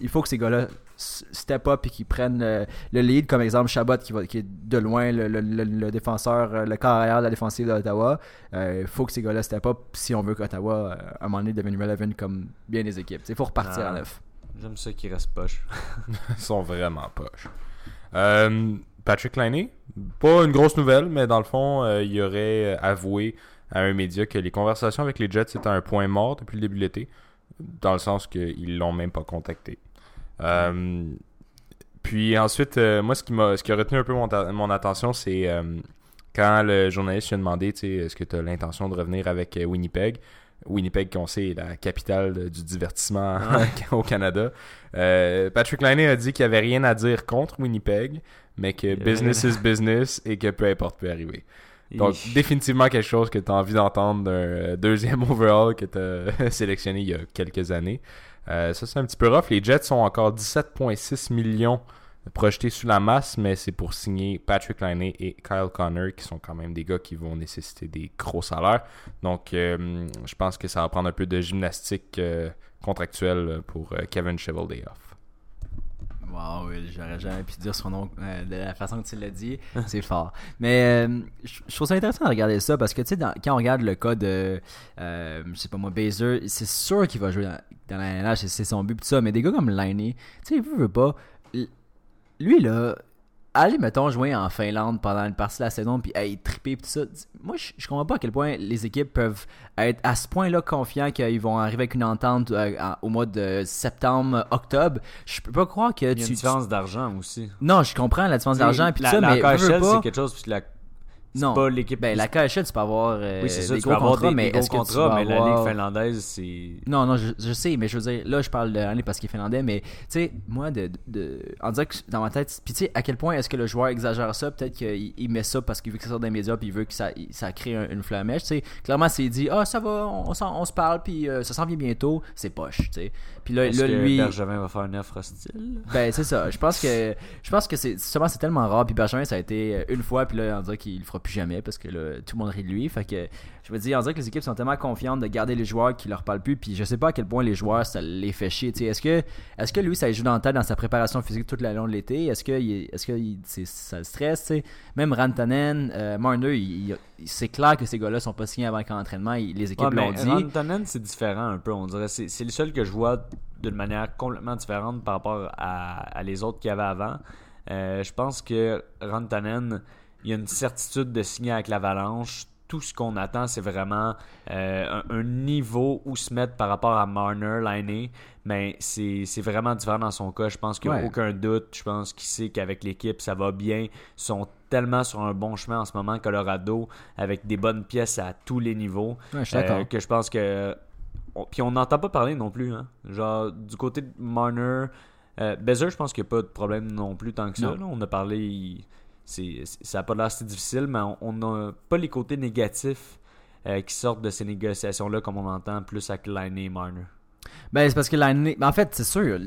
Speaker 1: il faut que ces gars-là step up et qu'ils prennent euh, le lead, comme exemple Chabot qui, va, qui est de loin le, le- le- le défenseur, euh, le carrière de la défensive d'Ottawa. Il faut que ces gars-là step up si on veut qu'Ottawa, euh, à un moment donné, devienne relevant comme bien les équipes. Il faut repartir
Speaker 2: Ah.
Speaker 1: à neuf.
Speaker 2: J'aime ça qu'il reste poche.
Speaker 3: Ils sont vraiment poches. Euh, Patrick Liney, pas une grosse nouvelle, mais dans le fond, euh, il aurait avoué à un média que les conversations avec les Jets étaient un point mort depuis le début de l'été, dans le sens qu'ils l'ont même pas contacté. Euh, puis ensuite, euh, moi, ce qui, m'a, ce qui a retenu un peu mon, ta- mon attention, c'est euh, quand le journaliste lui a demandé, tu sais, est-ce que tu as l'intention de revenir avec Winnipeg? Winnipeg, qu'on sait, est la capitale de- du divertissement au Canada. Patrick Liney a dit qu'il n'y avait rien à dire contre Winnipeg, mais que business is business et que peu importe peut arriver. Donc, définitivement quelque chose que tu as envie d'entendre d'un euh, deuxième overall que tu as sélectionné il y a quelques années. Euh, ça, c'est un petit peu rough. Les Jets sont encore 17,6 millions projetés sous la masse, mais c'est pour signer Patrick Liney et Kyle Connor, qui sont quand même des gars qui vont nécessiter des gros salaires. Donc, euh, je pense que ça va prendre un peu de gymnastique euh, contractuelle pour Kevin Cheveldayoff.
Speaker 1: Wow, oui, j'aurais jamais pu dire son nom euh, de la façon que tu l'as dit. C'est fort. Mais euh, je trouve ça intéressant de regarder ça parce que, tu sais, quand on regarde le cas de, euh, je sais pas moi, Bazer, c'est sûr qu'il va jouer dans, la NH, c'est- son but, tout ça. Mais des gars comme Liney, tu sais, il veut, veut pas. Lui, là, aller, mettons, jouer en Finlande pendant une partie de la saison, puis hey, triper, pis tout ça. Moi, je, je comprends pas à quel point les équipes peuvent être à ce point-là confiants qu'ils vont arriver avec une entente euh, au mois de septembre, octobre. Je peux pas croire que
Speaker 2: Il y a
Speaker 1: tu.
Speaker 2: une différence d'argent aussi.
Speaker 1: Non, je comprends la différence d'argent puis tout ça,
Speaker 2: la
Speaker 1: mais
Speaker 2: c'est quelque chose, puis la, c'est
Speaker 1: Non.
Speaker 2: pas l'équipe.
Speaker 1: ben la KHL tu peux avoir euh,
Speaker 2: oui, c'est ça,
Speaker 1: des
Speaker 2: tu peux avoir
Speaker 1: contrats,
Speaker 2: des,
Speaker 1: mais
Speaker 2: des gros
Speaker 1: est-ce que tu
Speaker 2: contrats, mais la
Speaker 1: avoir-
Speaker 2: Ligue finlandaise, c'est.
Speaker 1: Non, non, je, je sais, mais je veux dire, là, je parle de l'année parce qu'il est finlandais, mais tu sais, moi, de, de, on dirait que dans ma tête, puis tu sais, à quel point est-ce que le joueur exagère ça Peut-être qu'il il met ça parce qu'il veut que ça sorte des médias, puis il veut que ça, il- ça crée un- une flamèche, tu sais. Clairement, s'il dit, ah, ça va, on, se parle, puis euh, ça s'en vient bientôt, c'est poche, tu sais. Puis là, là
Speaker 2: que
Speaker 1: lui.
Speaker 2: Bergevin va faire une offre hostile?
Speaker 1: Ben c'est ça. Je pense que je pense que c'est justement c'est tellement rare. Puis Benjamin ça a été euh, une fois puis là on dirait qu'il fera fera plus jamais parce que là, tout le monde rit de lui. Fait que je me dis, on dirait que les équipes sont tellement confiantes de garder les joueurs qui leur parlent plus. Puis je sais pas à quel point les joueurs, ça les fait chier. Est-ce que, est que lui, ça joue dans la tête dans sa préparation physique toute la long de l'été? Est-ce que, est-ce que il- ça le stresse? Même Rantanen, euh, Marner, il- il- c'est clair que ces gars-là sont pas signés avant l'entraînement. Les équipes
Speaker 2: Ouais,
Speaker 1: l'ont dit.
Speaker 2: Rantanen, c'est différent un peu, on dirait. C'est c'est le seul que je vois d'une manière complètement différente par rapport à, à les autres qu'il y avait avant. Euh, je pense que Rantanen, il y a une certitude de signer avec l'Avalanche. Tout ce qu'on attend, c'est vraiment euh, un, un niveau où se mettre par rapport à Marner l'année. Mais c'est vraiment différent dans son cas. Je pense qu'il n'y a
Speaker 1: Ouais.
Speaker 2: aucun doute. Je pense qu'il sait qu'avec l'équipe, ça va bien. Ils sont tellement sur un bon chemin en ce moment, Colorado, avec des bonnes pièces à tous les niveaux.
Speaker 1: Ouais, je.
Speaker 2: Euh, que je pense que. on- Puis on n'entend pas parler non plus. Hein. Genre, du côté de Marner, euh, Bezer, je pense qu'il n'y a pas de problème non plus tant que ça. On a parlé. il- ça n'a pas l'air si difficile, mais on n'a pas les côtés négatifs euh, qui sortent de ces négociations-là comme on entend plus avec Liney et Marner.
Speaker 1: Ben, c'est parce que ben, en fait, c'est sûr.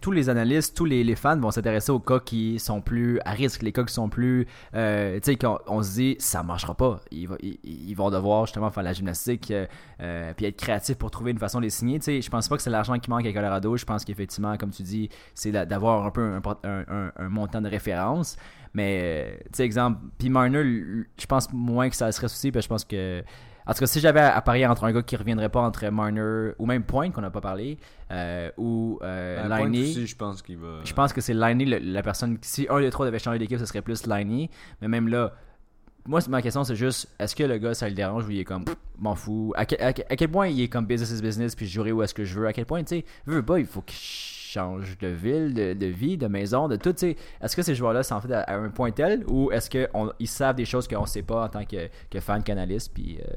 Speaker 1: tous les analystes, tous les, fans vont s'intéresser aux cas qui sont plus à risque, les cas qui sont plus. euh, tu sais, qu'on on se dit, ça marchera pas. Ils, vont devoir justement faire la gymnastique euh, euh, puis être créatifs pour trouver une façon de les signer. Tu sais, je pense pas que c'est l'argent qui manque à Colorado. Je pense qu'effectivement, comme tu dis, c'est d'a- d'avoir un peu un montant de référence. Mais, euh, tu sais, exemple, puis Marner, je pense moins que ça serait souci, parce que je pense que. En tout cas, si j'avais à parier entre un gars qui reviendrait pas entre Marner ou même Point, qu'on n'a pas parlé, euh, ou euh,
Speaker 2: Point
Speaker 1: Liney,
Speaker 2: aussi, je pense qu'il va.
Speaker 1: je pense que c'est Liney le- la personne. Si un des trois devait changer d'équipe, ce serait plus Liney. Mais même là, moi, ma question, c'est juste est-ce que le gars, ça le dérange ou il est comme m'en fous? À, quel- à quel- à quel point il est comme business is business, puis je jouerai où est-ce que je veux? À quel point, tu sais, veut pas, il faut qu'il change de ville, de, vie, de maison, de tout. Est-ce que ces joueurs-là sont en fait à, un point tel ou est-ce qu'ils savent des choses qu'on sait pas en tant que, que fan, canaliste Puis. euh,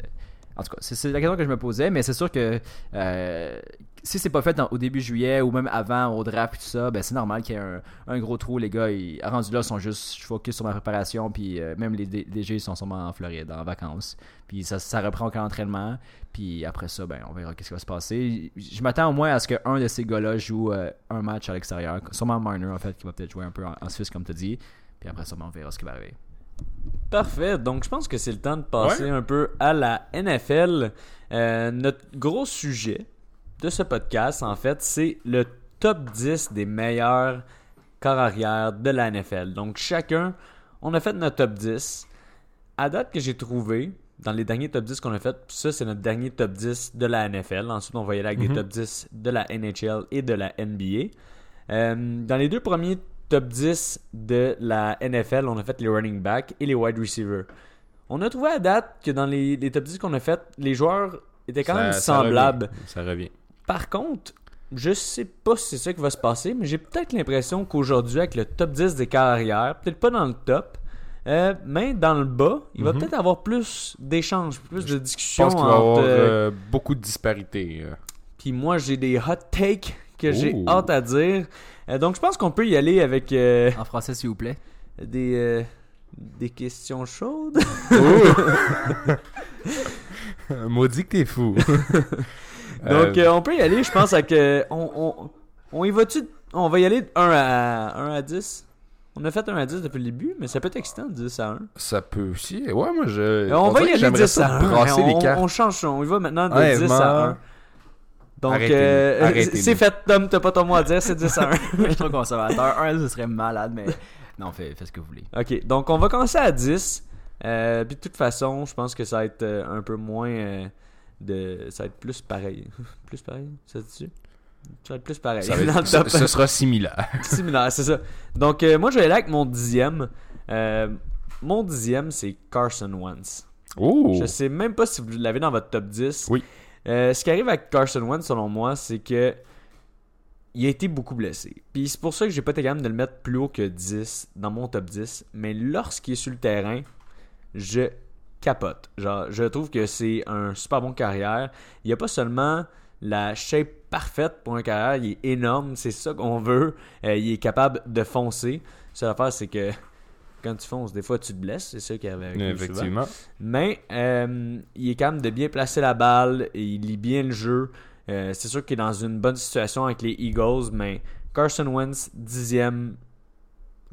Speaker 1: en tout cas, c'est la question que je me posais, mais c'est sûr que euh, si c'est pas fait au début juillet ou même avant au draft et tout ça, ben c'est normal qu'il y ait un, gros trou. Les gars, ils, rendus là, sont juste focus sur ma préparation. Puis euh, même les DG sont sûrement en Floride, en vacances. Puis ça, reprend aucun entraînement. Puis après ça, ben on verra qu'est-ce qui va se passer. Je m'attends au moins à ce qu'un de ces gars-là joue euh, un match à l'extérieur. Sûrement Marner, en fait, qui va peut-être jouer un peu en, Suisse, comme tu dit. Puis après ça, ben, on verra ce qui va arriver.
Speaker 2: Parfait. Donc, je pense que c'est le temps de passer un peu à la NFL. Euh, notre gros sujet de ce podcast, en fait, c'est le top 10 des meilleurs corps arrière de la NFL. Donc, chacun, on a fait notre top 10. À date que j'ai trouvé, dans les derniers top 10 qu'on a fait, ça, c'est notre dernier top 10 de la NFL. Ensuite, on va y aller avec des top 10 de la NHL et de la NBA. Euh, dans les deux premiers top 10 de la NFL, on a fait les running backs et les wide receivers. On a trouvé à date que dans les, les top 10 qu'on a fait, les joueurs étaient quand
Speaker 3: Ça-
Speaker 2: même
Speaker 3: ça
Speaker 2: semblables.
Speaker 3: revient. Ça revient.
Speaker 2: Par contre, je sais pas si c'est ça qui va se passer, mais j'ai peut-être l'impression qu'aujourd'hui, avec le top 10 des carrières, peut-être pas dans le top, euh, mais dans le bas, il va
Speaker 3: Mhm.
Speaker 2: peut-être avoir plus d'échanges, plus de
Speaker 3: Je
Speaker 2: discussions
Speaker 3: pense qu'il va avoir
Speaker 2: euh,
Speaker 3: euh, beaucoup de disparités.
Speaker 2: puis moi, j'ai des hot takes que j'ai hâte à dire. Euh, donc, je pense qu'on peut y aller avec euh,
Speaker 1: En français, s'il vous plaît.
Speaker 2: des, euh, des questions chaudes.
Speaker 3: Maudit que t'es fou.
Speaker 2: Donc,
Speaker 3: Euh,
Speaker 2: euh, on peut y aller, je pense, avec. euh, on, on, on y va-tu? On va y aller de 1 à, 1 à 10. On a fait 1 à 10 depuis le début, mais ça peut être excitant de 10 à 1.
Speaker 3: ça peut aussi. Ouais, moi, je.
Speaker 2: Euh, on, va y aller
Speaker 3: j'aimerais
Speaker 2: 10
Speaker 3: ça
Speaker 2: à 1.
Speaker 3: brasser
Speaker 2: on,
Speaker 3: les cartes.
Speaker 2: on change, on y va maintenant de
Speaker 3: Honnêtement,
Speaker 2: 10 à 1. Donc, euh, c'est fait, Tom, t'as pas ton mot à dire, c'est 10 à 1.
Speaker 1: je suis trop conservateur. Un, ce serait malade, mais non, fais, fais ce que vous voulez.
Speaker 2: Ok, donc on va commencer à 10. Euh, puis de toute façon, je pense que ça va être euh, un peu moins euh, de. Ça va être plus pareil. plus pareil, ça dit Ça va être plus pareil.
Speaker 3: Ça être- ce,
Speaker 2: top.
Speaker 3: ce sera similaire.
Speaker 2: Similaire, c'est ça. Donc moi je vais aller avec mon dixième. Mon dixième, c'est Carson Wentz.
Speaker 3: Oh!
Speaker 2: Je sais même pas si vous l'avez dans votre top 10.
Speaker 3: Oui.
Speaker 2: Euh, ce qui arrive avec Carson Wentz, selon moi, c'est que il a été beaucoup blessé. Puis c'est pour ça que j'ai pas été capable de le mettre plus haut que 10 dans mon top 10. Mais lorsqu'il est sur le terrain, je capote. Genre, je trouve que c'est un super bon carrière. Il n'y a pas seulement la shape parfaite pour un carrière, il est énorme, c'est ça qu'on veut. Euh, il est capable de foncer. Seule affaire, c'est que quand tu fonces, des fois tu te blesses, c'est ça qui arrive avec lui souvent.
Speaker 3: Effectivement.
Speaker 2: Mais euh, il est capable de bien placer la balle, et il lit bien le jeu. Euh, c'est sûr qu'il est dans une bonne situation avec les Eagles, mais Carson Wentz, dixième,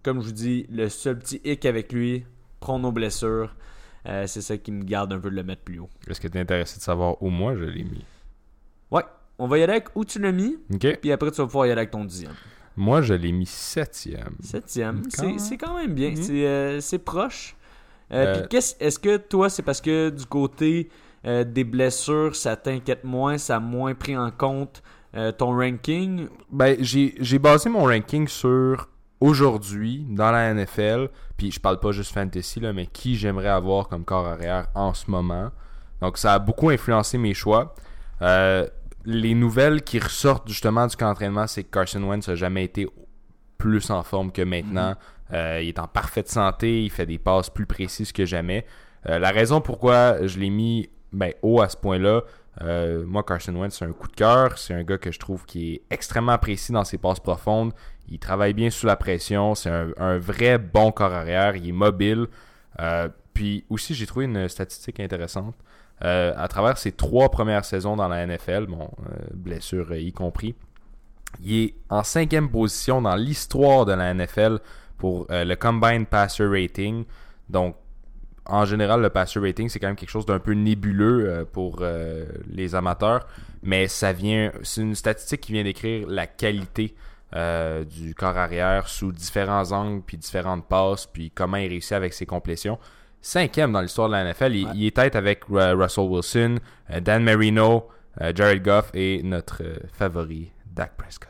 Speaker 2: comme je vous dis, le seul petit hic avec lui, prend nos blessures. euh, c'est ça qui me garde un peu de le mettre plus haut.
Speaker 3: Est-ce que tu es intéressé de savoir où moi je l'ai mis?
Speaker 2: Ouais, on va y aller avec où tu l'as mis, puis après tu vas pouvoir y aller avec ton dixième.
Speaker 3: Moi, je l'ai mis septième.
Speaker 2: Septième, c'est quand même bien,
Speaker 3: Mhm.
Speaker 2: c'est euh, c'est proche. Euh,
Speaker 3: Euh,
Speaker 2: puis Est-ce que toi, c'est parce que du côté euh, des blessures, ça t'inquiète moins, ça a moins pris en compte ton ranking?
Speaker 3: Ben, j'ai j'ai basé mon ranking sur aujourd'hui dans la NFL, puis je parle pas juste fantasy là, mais qui j'aimerais avoir comme corps arrière en ce moment. Donc ça a beaucoup influencé mes choix. Euh, les nouvelles qui ressortent justement du camp d'entraînement, c'est que Carson Wentz a jamais été plus en forme que maintenant. Euh, il est en parfaite santé, il fait des passes plus précises que jamais. Euh, la raison pourquoi je l'ai mis ben, haut à ce point-là, euh, moi, Carson Wentz, c'est un coup de cœur. C'est un gars que je trouve qui est extrêmement précis dans ses passes profondes. Il travaille bien sous la pression. C'est un, un vrai bon corps arrière. Il est mobile. Puis aussi, j'ai trouvé une statistique intéressante. Euh, à travers ses trois premières saisons dans la NFL, euh, blessure euh, y compris, il est en cinquième position dans l'histoire de la NFL pour le Combine Passer Rating. Donc, en général, le passer rating, c'est quand même quelque chose d'un peu nébuleux pour les amateurs, mais ça vient, c'est une statistique qui vient décrire la qualité du corps arrière sous différents angles, puis différentes passes, puis comment il réussit avec ses complétions. Cinquième dans l'histoire de la NFL, il,
Speaker 1: Ouais.
Speaker 3: il est tête avec Russell Wilson, euh, Dan Marino, euh, Jared Goff et notre euh, favori, Dak Prescott.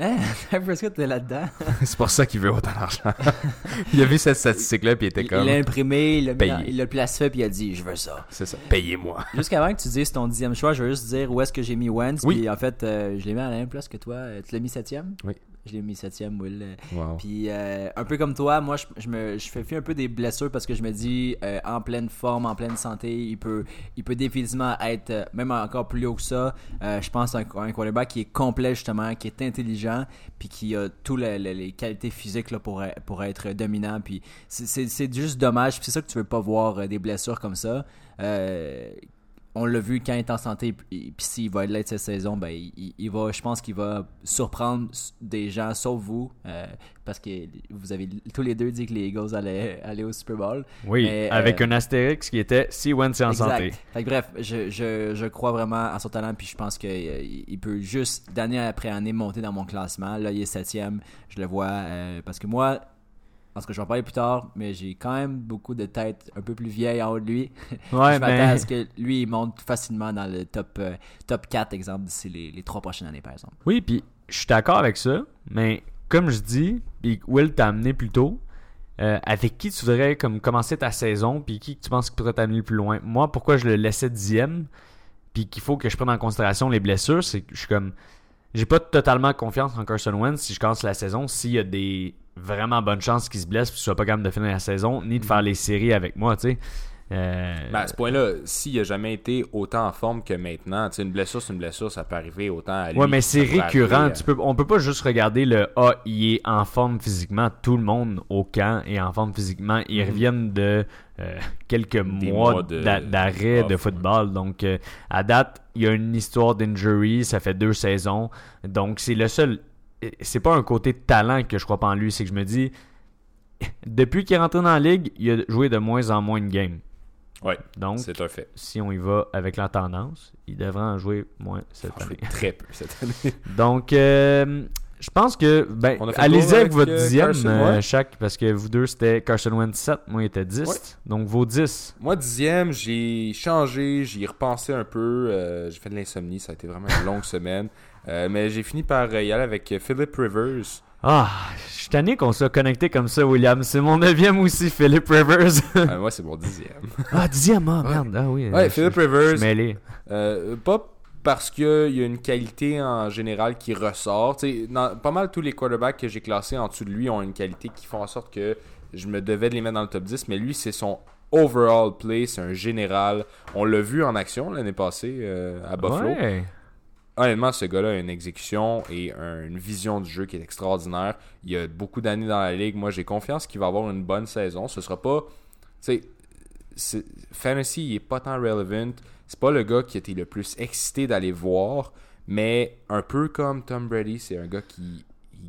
Speaker 1: Hein? Dak Prescott est là-dedans.
Speaker 3: c'est pour ça qu'il veut autant d'argent. il a vu cette statistique-là, puis il était comme,
Speaker 1: il l'a imprimé, il l'a dans- il l'a placé, puis il a dit Je veux ça.
Speaker 3: c'est ça, payez-moi.
Speaker 1: Jusqu'avant que tu dises ton dixième choix, je veux juste dire où est-ce que j'ai mis Wentz.
Speaker 3: Oui.
Speaker 1: Puis en fait, euh, je l'ai mis à la même place que toi. Tu l'as mis septième?
Speaker 3: Oui.
Speaker 1: Je l'ai mis septième, Will.
Speaker 3: Wow.
Speaker 1: Puis euh, un peu comme toi, moi je, je me je fais fuir un peu des blessures parce que je me dis euh, en pleine forme, en pleine santé, il peut il peut définitivement être euh, même encore plus haut que ça. Je pense à un, un quarterback qui est complet justement, qui est intelligent, puis qui a toutes les qualités physiques là, pour, être- pour être dominant. Puis c'est- juste dommage. C'est ça que tu veux pas voir des blessures comme ça. Euh, on l'a vu quand il est en santé, puis s'il va être là cette saison, ben, il, va, je pense qu'il va surprendre des gens, sauf vous, euh, parce que vous avez tous les deux dit que les Eagles allaient aller au Super Bowl.
Speaker 2: Oui,
Speaker 1: Mais,
Speaker 2: avec
Speaker 1: euh,
Speaker 2: un astérix qui était si Wentz est en
Speaker 1: Exact.
Speaker 2: santé.
Speaker 1: Fait que bref, je, je, je crois vraiment à son talent, puis je pense qu'il il peut juste, d'année après année, monter dans mon classement. Là, il est septième, je le vois, euh, parce que moi, en que je vais en parler plus tard, mais j'ai quand même beaucoup de têtes un peu plus vieilles en haut de lui.
Speaker 2: Ouais,
Speaker 1: je m'attends
Speaker 2: mais
Speaker 1: à ce que lui, il monte facilement dans le top, euh, top 4, exemple, d'ici les, les trois prochaines années, par exemple.
Speaker 2: oui, puis je suis d'accord avec ça, mais comme je dis, puis Will t'a amené plus tôt, euh, avec qui tu voudrais comme commencer ta saison, puis qui tu penses qui pourrait t'amener plus loin? Moi, pourquoi je le laissais dixième, puis qu'il faut que je prenne en considération les blessures, c'est que je suis comme, j'ai pas totalement confiance en Carson Wentz si je commence la saison, s'il y a des vraiment bonnes chances qu'il se blesse, puis qu'il soit pas capable de finir la saison, ni de faire les séries avec moi, tu sais. Euh,
Speaker 3: Ben, à ce point-là, s'il n'a jamais été autant en forme que maintenant, tu sais, une blessure, c'est une blessure, ça peut arriver autant à lui.
Speaker 2: Ouais, mais c'est récurrent.
Speaker 3: arriver
Speaker 2: Tu peux, on peut pas juste regarder le Ah, il est en forme physiquement. Tout le monde au camp est en forme physiquement. Ils reviennent de euh, quelques
Speaker 3: Des
Speaker 2: mois
Speaker 3: de-
Speaker 2: d'arrêt de football. Donc, euh, à date, il y a une histoire d'injury. Ça fait deux saisons. Donc, c'est le seul. C'est pas un côté de talent que je crois pas en lui. C'est que je me dis, depuis qu'il est rentré dans la ligue, il a joué de moins en moins de games.
Speaker 3: Ouais,
Speaker 2: Donc,
Speaker 3: c'est un fait.
Speaker 2: si on y va avec la tendance, il devrait en jouer moins cette année.
Speaker 3: très peu cette année.
Speaker 2: Donc, euh, je pense que. Ben, allez-y avec
Speaker 3: avec,
Speaker 2: votre
Speaker 3: euh,
Speaker 2: dixième,
Speaker 3: Carson,
Speaker 2: euh,
Speaker 3: ouais.
Speaker 2: chaque, parce que vous deux, c'était Carson Wentz 7, moi, il était 10.
Speaker 3: Ouais.
Speaker 2: Donc, vos 10.
Speaker 3: Moi, dixième, j'ai changé, j'y repensé un peu. euh, j'ai fait de l'insomnie, ça a été vraiment une longue semaine. Euh, mais j'ai fini par euh, y aller avec Philip Rivers.
Speaker 2: Ah, je suis tanné qu'on soit connecté comme ça, William. C'est mon neuvième aussi, Philip Rivers.
Speaker 3: Euh, moi, c'est mon dixième.
Speaker 2: ah, dixième, ah, merde. Ah oui.
Speaker 3: Ouais, Philip Rivers.
Speaker 2: mêlé.
Speaker 3: Euh, pas parce qu'il y a une qualité en général qui ressort. Dans- pas mal tous les quarterbacks que j'ai classés en dessous de lui ont une qualité qui font en sorte que je me devais de les mettre dans le top 10. Mais lui, c'est son overall play, c'est un général. On l'a vu en action l'année passée euh, à Buffalo.
Speaker 2: Ouais.
Speaker 3: Honnêtement, ce gars-là a une exécution et un- une vision du jeu qui est extraordinaire. Il a beaucoup d'années dans la ligue. Moi, j'ai confiance qu'il va avoir une bonne saison. Ce sera pas. Tu sais, Fantasy, il est pas tant relevant. C'est pas le gars qui était le plus excité d'aller voir. Mais un peu comme Tom Brady, c'est un gars qui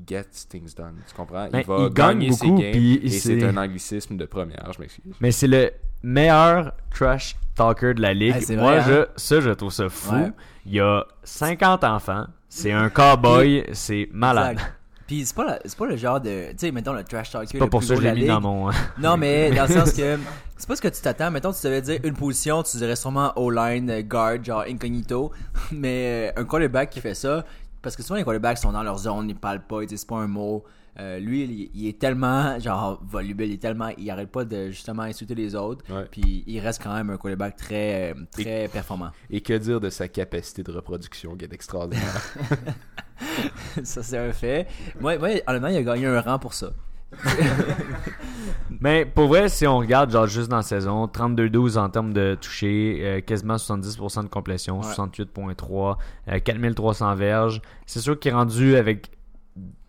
Speaker 3: gets things done. Tu comprends?
Speaker 2: Ben,
Speaker 3: il va
Speaker 2: il gagne
Speaker 3: gagner ses
Speaker 2: beaucoup,
Speaker 3: games.
Speaker 2: puis
Speaker 3: Et c'est
Speaker 2: c'est-
Speaker 3: un anglicisme de première, je m'excuse.
Speaker 2: Mais c'est le. meilleur trash talker de la ligue.
Speaker 1: Ah, c'est
Speaker 2: Moi,
Speaker 1: vrai,
Speaker 2: je,
Speaker 1: hein?
Speaker 2: ça, je trouve ça fou.
Speaker 1: Ouais.
Speaker 2: Il y a 50 enfants. C'est un cowboy. C'est malade.
Speaker 1: Exact. Puis c'est pas, c'est pas le genre de. Tu sais, mettons le trash talker.
Speaker 2: Pas
Speaker 1: le
Speaker 2: pour
Speaker 1: plus
Speaker 2: ça que je l'ai mis dans mon.
Speaker 1: Non, mais dans le sens que c'est pas ce que tu t'attends. Mettons, tu devais dire une position, tu dirais sûrement O-line, guard, genre incognito. Mais euh, un quarterback qui fait ça, parce que souvent les quarterbacks sont dans leur zone, ils parlent pas, ils disent pas un mot. Euh, lui, il, il est tellement genre volubile, il est tellement, il arrête pas de justement insulter les autres. Puis il reste quand même un quarterback très, euh, très performant.
Speaker 3: Et que dire de sa capacité de reproduction qui est extraordinaire.
Speaker 1: ça c'est un fait. Moi, moi, honnêtement, il a gagné un rang pour ça.
Speaker 2: Mais pour vrai, si on regarde genre juste dans la saison, 32-12 en termes de toucher, euh, quasiment 70% de complétion,
Speaker 1: Ouais.
Speaker 2: 68.3, euh, 4300 verges. C'est sûr qu'il est rendu avec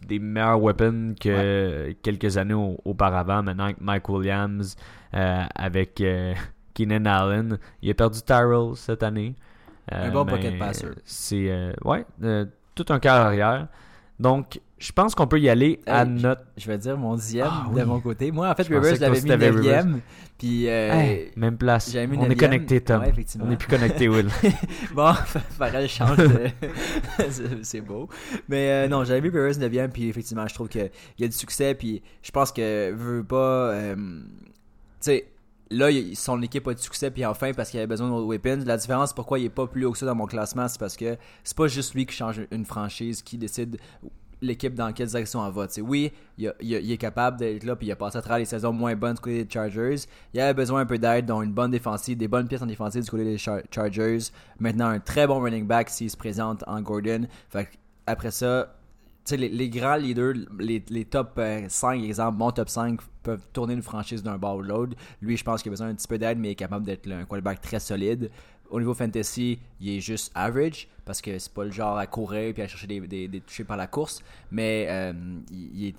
Speaker 2: des meilleurs weapons que quelques années au- auparavant. Maintenant avec Mike Williams, euh, avec euh, Keenan Allen. Il a perdu Tyrell cette année. Euh,
Speaker 1: Un bon
Speaker 2: mais
Speaker 1: pocket passer.
Speaker 2: C'est euh, ouais, euh, tout un quart arrière. Donc, je pense qu'on peut y aller à
Speaker 1: Hey,
Speaker 2: notre
Speaker 1: Je vais dire mon dixième
Speaker 2: Ah,
Speaker 1: de mon côté. Moi, en fait,
Speaker 2: Je
Speaker 1: Rivers, l'avais mis neuvième. Puis, euh,
Speaker 2: Hey, même place.
Speaker 1: mis
Speaker 2: On est
Speaker 1: neuvième.
Speaker 2: connecté, Tom.
Speaker 1: Ouais.
Speaker 2: On est plus connecté, Will.
Speaker 1: bon, Farrell change. de- c'est- beau. Mais euh, non, j'avais mis Rivers 9 Puis, effectivement, je trouve qu'il y a du succès. Puis, je pense que veut pas. euh, tu sais. Là, son équipe a du succès, puis enfin, parce qu'il avait besoin de weapons. La différence, pourquoi il est pas plus haut que ça dans mon classement, c'est parce que c'est pas juste lui qui change une franchise, qui décide l'équipe dans quelle direction elle va. Oui, il, est capable d'être là, puis il a passé à travers les saisons moins bonnes du côté des Chargers. Il avait besoin un peu d'aide, dont une bonne défensive, des bonnes pièces en défensive du côté des Char- Chargers. Maintenant, un très bon running back s'il se présente en Gordon. Fait après ça, les, les grands leaders, les, top euh, 5, exemple, mon top 5, peuvent tourner une franchise d'un bas ou l'autre. Lui, je pense qu'il a besoin d'un petit peu d'aide, mais il est capable d'être un quarterback très solide. Au niveau fantasy, il est juste average parce que c'est pas le genre à courir puis à chercher des, des, par la course, mais euh, il,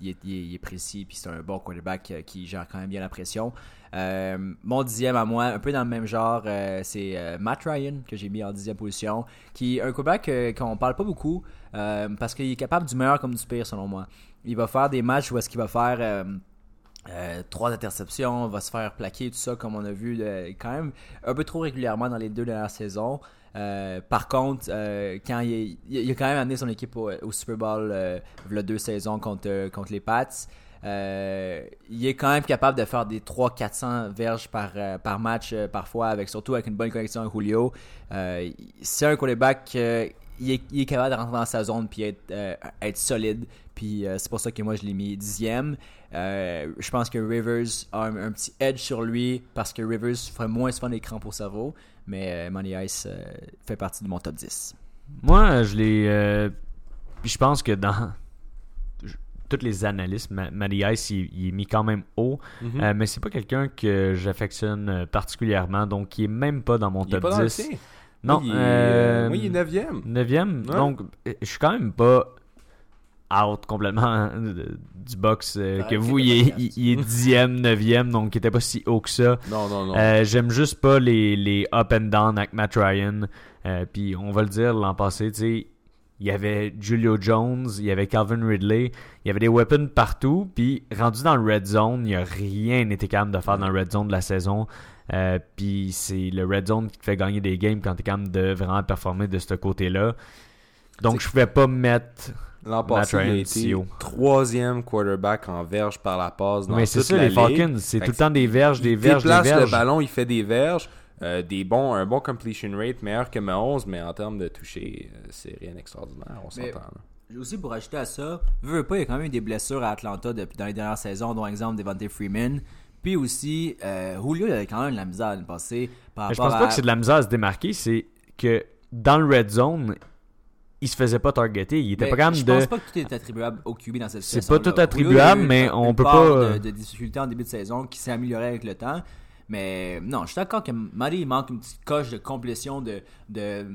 Speaker 1: est, précis puis c'est un bon quarterback euh, qui gère quand même bien la pression. Euh, mon dixième à moi, un peu dans le même genre, c'est Matt Ryan que j'ai mis en dixième position, qui est un quarterback qu'on parle pas beaucoup parce qu'il est capable du meilleur comme du pire selon moi. Il va faire des matchs où est-ce qu'il va faire euh, trois interceptions, va se faire plaquer, tout ça, comme on a vu euh, quand même un peu trop régulièrement dans les deux dernières saisons. Euh, par contre, quand il, est- a quand même amené son équipe au, Super Bowl il y a deux saisons contre, contre les Pats. Il est quand même capable de faire des 300-400 verges par, par match parfois, avec, surtout avec une bonne connexion avec Julio. C'est un quarterback il, est, il est capable de rentrer dans sa zone puis être, euh, être solide. Puis euh, c'est pour ça que moi je l'ai mis dixième. Euh, je pense que Rivers a un, un petit edge sur lui parce que Rivers ferait moins souvent d'écran pour cerveau. Mais euh, Money Ice euh, fait partie de mon top 10.
Speaker 2: Moi, je l'ai. euh, puis je pense que dans toutes les analystes, Matty Ice, il, il est mis quand même haut.
Speaker 3: Mhm.
Speaker 2: Euh, mais c'est pas quelqu'un que j'affectionne particulièrement. Donc, il est même pas dans mon
Speaker 3: Il est
Speaker 2: top
Speaker 3: pas dans le
Speaker 2: 10.
Speaker 3: tien.
Speaker 2: Non,
Speaker 3: Moi, il est,
Speaker 2: euh,
Speaker 3: il est. Ouais.
Speaker 2: Donc, je suis quand même pas out complètement de- du box euh, que vous. Il est, il, il est dixième, neuvième, donc il était pas si haut que ça.
Speaker 3: Non, non, non.
Speaker 2: Euh, J'aime juste pas les, les up and down avec Matt Ryan. Euh, Puis on va le dire, l'an passé, tu sais, il y avait Julio Jones, il y avait Calvin Ridley, il y avait des weapons partout. Puis rendu dans le red zone, il n'y a rien été capable de faire dans le red zone de la saison. Euh, puis c'est le red zone qui te fait gagner des games quand tu es capable de vraiment performer de ce côté-là. Donc je pouvais pas mettre.
Speaker 3: L'an
Speaker 2: Matt
Speaker 3: passé, il a
Speaker 2: Ryan,
Speaker 3: été
Speaker 2: CEO.
Speaker 3: troisième quarterback en verge par la passe dans
Speaker 2: Mais c'est
Speaker 3: toute
Speaker 2: ça,
Speaker 3: la
Speaker 2: les. Falcons, c'est
Speaker 3: Fait
Speaker 2: tout le temps des verges, des
Speaker 3: il
Speaker 2: verges, des verges.
Speaker 3: le ballon, il fait des verges. euh, des bons, un bon completion rate meilleur que Mahomes, mais en termes de toucher, euh, c'est rien d'extraordinaire, on s'entend. là.
Speaker 1: J'ai aussi pour ajouter à ça, veux, veux pas, il y a quand même eu des blessures à Atlanta depuis dans les dernières saisons, dont exemple Devante Freeman. Puis aussi, euh, Julio il avait quand même de la misère à le passer par
Speaker 2: Mais je pense pas que c'est de la misère à se démarquer, c'est que dans le red zone, il se faisait pas targeter. Il était pas
Speaker 1: je
Speaker 2: de.
Speaker 1: pense pas que tout est attribuable au QB dans cette
Speaker 2: C'est
Speaker 1: situation.
Speaker 2: pas tout attribuable, mais on peut pas-
Speaker 1: De, de difficultés en début de saison qui s'est amélioré avec le temps. Mais non, je suis d'accord que Murray, il manque une petite coche de complétion de, de,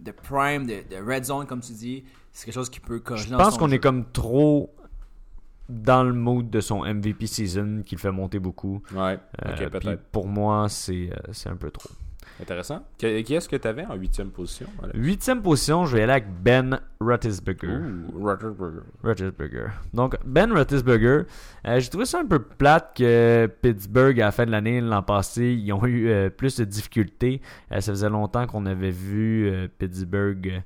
Speaker 1: de prime, de, de red zone, comme tu dis. C'est quelque chose qui peut corriger
Speaker 2: Je pense qu'on est comme trop dans le mood de son MVP season qui le fait monter beaucoup.
Speaker 3: Ouais,
Speaker 2: Euh,
Speaker 3: peut-être.
Speaker 2: pour moi, c'est euh, c'est un peu trop.
Speaker 3: Intéressant. Qui qui est-ce que tu avais en huitième position?
Speaker 2: Huitième position, je vais aller avec Ben Roethlisberger.
Speaker 3: Roethlisberger.
Speaker 2: Donc, Ben Roethlisberger, euh, j'ai trouvé ça un peu plate que Pittsburgh, à la fin de l'année, l'an passé, ils ont eu euh, plus de difficultés. Euh, ça faisait longtemps qu'on avait vu Pittsburgh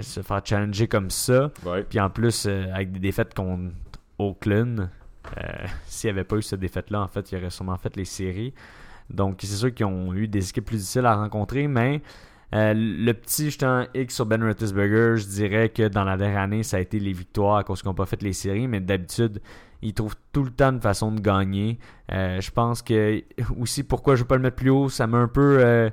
Speaker 2: se faire challenger comme ça.
Speaker 3: Ouais.
Speaker 2: Puis en plus, avec des défaites contre Oakland, euh, s'il n'y avait pas eu cette défaite-là, en fait, il aurait sûrement fait les séries. Donc, c'est sûr qu'ils ont eu des équipes plus difficiles à rencontrer, mais euh, le petit jetant X sur Ben Roethlisberger, je dirais que dans la dernière année, ça a été les victoires à cause qu'ils n'ont pas fait les séries, mais d'habitude, il trouve tout le temps une façon de gagner. Euh, je pense que aussi pourquoi je ne veux pas le mettre plus haut, ça m'a un peu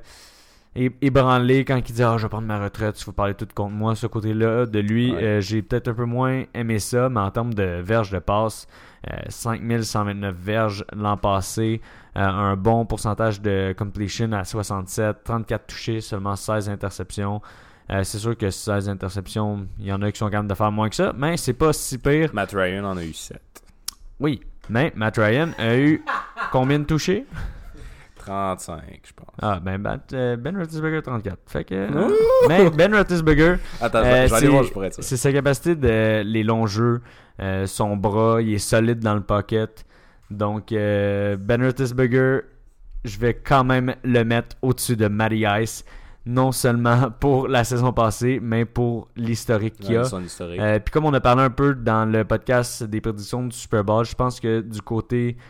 Speaker 2: ébranlé quand il dit ah je vais prendre ma retraite, il faut parler tout contre moi. Ce côté-là de lui,
Speaker 3: Ouais.
Speaker 2: euh, j'ai peut-être un peu moins aimé ça, mais en termes de verges de passe, euh, 5129 verges l'an passé, euh, un bon pourcentage de completion à 67, 34 touchés, seulement 16 interceptions. Euh, c'est sûr que 16 interceptions, il y en a qui sont capables de faire moins que ça, mais c'est pas si pire.
Speaker 3: Matt Ryan en a eu 7.
Speaker 2: Oui, mais Matt Ryan a eu combien de touchés?
Speaker 3: 35, je pense.
Speaker 2: Ah, ben euh, Ben Roethlisberger 34. Fait que. mais Ben Roethlisberger,
Speaker 3: Attends,
Speaker 2: Euh,
Speaker 3: je vais aller
Speaker 2: c'est-
Speaker 3: voir, je pourrais être
Speaker 2: c'est sa capacité de les longs jeux, euh, son bras, il est solide dans le pocket. Donc, euh, Ben Roethlisberger, je vais quand même le mettre au-dessus de Matty Ice. Non seulement pour la saison passée, mais pour l'historique qu'il y a. Euh, Puis comme on a parlé un peu dans le podcast des prédictions du Super Bowl, je pense que du côté euh,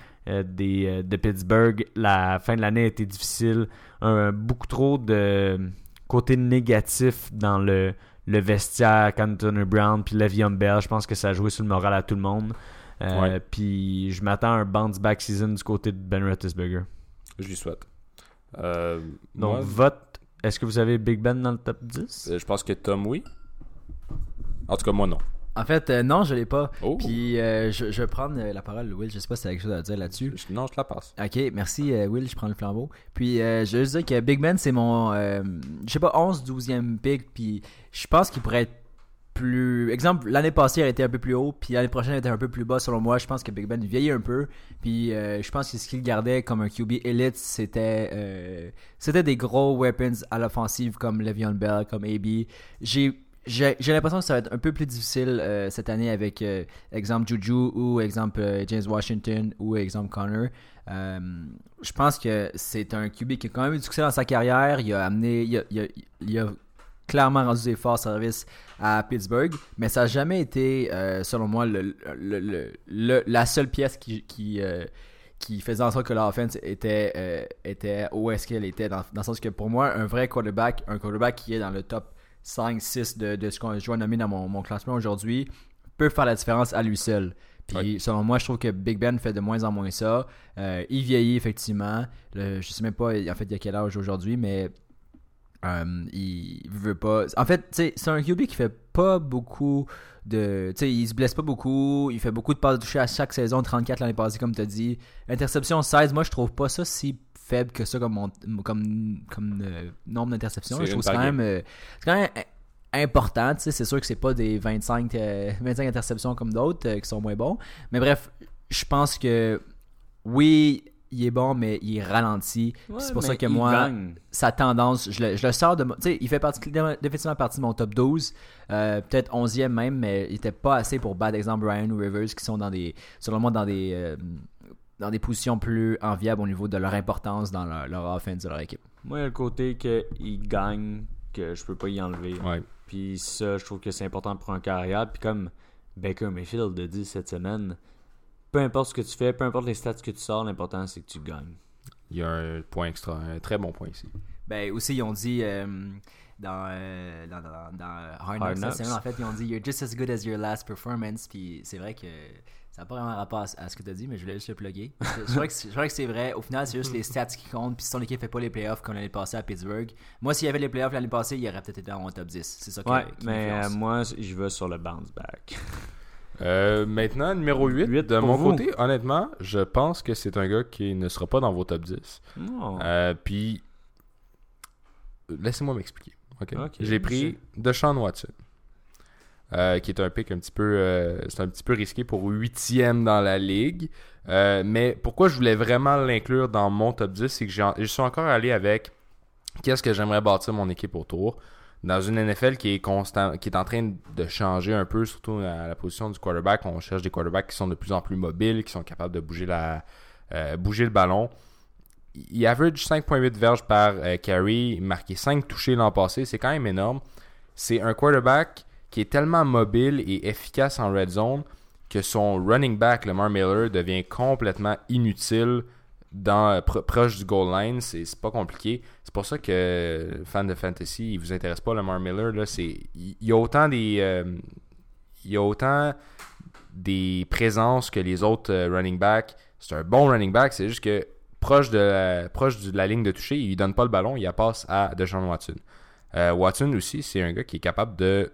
Speaker 2: des, euh, de Pittsburgh, la fin de l'année a été difficile. Un- beaucoup trop de côté négatif dans le, le vestiaire, Canton Brown puis Le'Veon Bell. Je pense que ça a joué sur le moral à tout le monde. Euh. Puis je m'attends à un bounce back season du côté de Ben Roethlisberger.
Speaker 3: Je lui souhaite. Euh,
Speaker 2: Donc
Speaker 3: moi,
Speaker 2: vote. Est-ce que vous avez Big Ben dans le top 10
Speaker 3: euh, je pense que Tom, oui. En tout cas, moi, non.
Speaker 1: En fait, euh, non, je l'ai pas.
Speaker 3: Oh.
Speaker 1: Puis euh, je, je vais prendre euh, la parole, Will. Je sais pas si tu as quelque chose à dire là-dessus.
Speaker 3: Non, je te la passe.
Speaker 1: Ok, merci euh, Will, je prends le flambeau. Puis euh, je veux juste dire que Big Ben, c'est mon, je sais pas, 11, 12e pick. Puis je pense qu'il pourrait être plus. Exemple, l'année passée, il était un peu plus haut. Puis l'année prochaine, il était un peu plus bas selon moi. Je pense que Big Ben vieillit un peu. Puis je pense que ce qu'il gardait comme un QB élite, c'était c'était des gros weapons à l'offensive comme Le'Veon Bell, comme AB. J'ai j'ai l'impression que ça va être un peu plus difficile euh, cette année avec euh, exemple Juju ou exemple euh, James Washington ou exemple Connor. Je pense que c'est un QB qui a quand même eu du succès dans sa carrière. Il a amené, il a, il a- clairement rendu des forts services à Pittsburgh, mais ça n'a jamais été, selon moi, le, le- le- la seule pièce qui, qui, qui faisait en sorte que l'offense était, était où est-ce qu'elle était. Dans, dans le sens que pour moi, un vrai quarterback, un quarterback qui est dans le top 5-6 de, de ce qu'on je vais nommer dans mon, mon classement aujourd'hui, peut faire la différence à lui seul. Puis selon moi, je trouve que Big Ben fait de moins en moins ça. Euh, il vieillit effectivement. Le- je sais même pas en fait il y a quel âge aujourd'hui, mais euh, il veut pas. En fait, c'est un QB qui fait pas beaucoup de. Tu sais, il se blesse pas beaucoup. Il fait beaucoup de passes touchées à chaque saison, 34 l'année passée, comme tu as dit. Interception 16, moi je trouve pas ça si faible que ça comme, mon- comme, comme euh, nombre d'interceptions.
Speaker 3: C'est
Speaker 1: Je trouve que c'est quand même. euh, c'est quand même important, c'est sûr que c'est pas des 25, euh, 25 interceptions comme d'autres euh, qui sont moins bons. Mais bref, je pense que oui, il est bon, mais il est ralenti. C'est pour ça que moi, sa tendance, je le, je le sors de. mon- Tu sais, il fait partie, définitivement partie de mon top 12, euh, peut-être 11e même, mais il était pas assez pour battre, exemple, Ryan ou Rivers, qui sont dans des, selon moi, dans des, euh, dans des positions plus enviables au niveau de leur importance dans leur, leur offense de leur équipe.
Speaker 2: Moi, il y a le côté qu'il gagne, que je peux pas y enlever.
Speaker 3: Ouais.
Speaker 2: Puis ça, je trouve que c'est important pour un carrière. Puis comme Baker Mayfield a dit cette semaine, peu importe ce que tu fais, peu importe les stats que tu sors, l'important c'est que tu gagnes.
Speaker 3: Il y a un point extra, un très bon point ici.
Speaker 1: Ben aussi, ils ont dit euh, dans, euh, dans, dans, dans Hard
Speaker 2: Hard
Speaker 1: Knocks, en fait, ils ont dit You're just as good as your last performance. Puis c'est vrai que ça n'a pas vraiment rapport à, à ce que tu as dit, mais je voulais juste le plugger. Je crois que c'est vrai. Au final, c'est juste les stats qui comptent. Puis si ton équipe fait pas les playoffs comme l'année passée à Pittsburgh, moi, s'il y avait les playoffs l'année passée, il aurait peut-être été dans mon top 10. C'est ça qui,
Speaker 2: Ouais,
Speaker 1: qui
Speaker 2: mais euh, moi, je vais sur le bounce back.
Speaker 3: Euh, maintenant, numéro 8.
Speaker 2: Huit
Speaker 3: de
Speaker 2: pour
Speaker 3: mon
Speaker 2: vous.
Speaker 3: côté, honnêtement, je pense que c'est un gars qui ne sera pas dans vos top 10.
Speaker 2: Non.
Speaker 3: Euh, Puis, laissez-moi m'expliquer. J'ai pris Deshaun Watson, euh, qui est un pick un petit peu, euh, c'est un petit peu risqué pour huitième dans la ligue. Euh, mais pourquoi je voulais vraiment l'inclure dans mon top 10, c'est que je suis encore allé avec qu'est-ce que j'aimerais bâtir mon équipe autour dans une NFL qui est constant, qui est en train de changer un peu, surtout à la position du quarterback. On cherche des quarterbacks qui sont de plus en plus mobiles, qui sont capables de bouger, la, bouger le ballon. Il average 5.8 verges par carry, marqué 5 touchés l'an passé, c'est quand même énorme. C'est un quarterback qui est tellement mobile et efficace en red zone que son running back, Lamar Miller, devient complètement inutile euh, proche du goal line. C'est pas compliqué. C'est pour ça que, fan de fantasy, il vous intéresse pas Lamar Miller. Là, il y a autant des. Euh, il y a autant des présences que les autres euh, running backs. C'est un bon running back, c'est juste que proche de, la, proche de la ligne de toucher, il donne pas le ballon, il la passe à Deshaun Watson. Watson aussi, c'est un gars qui est capable de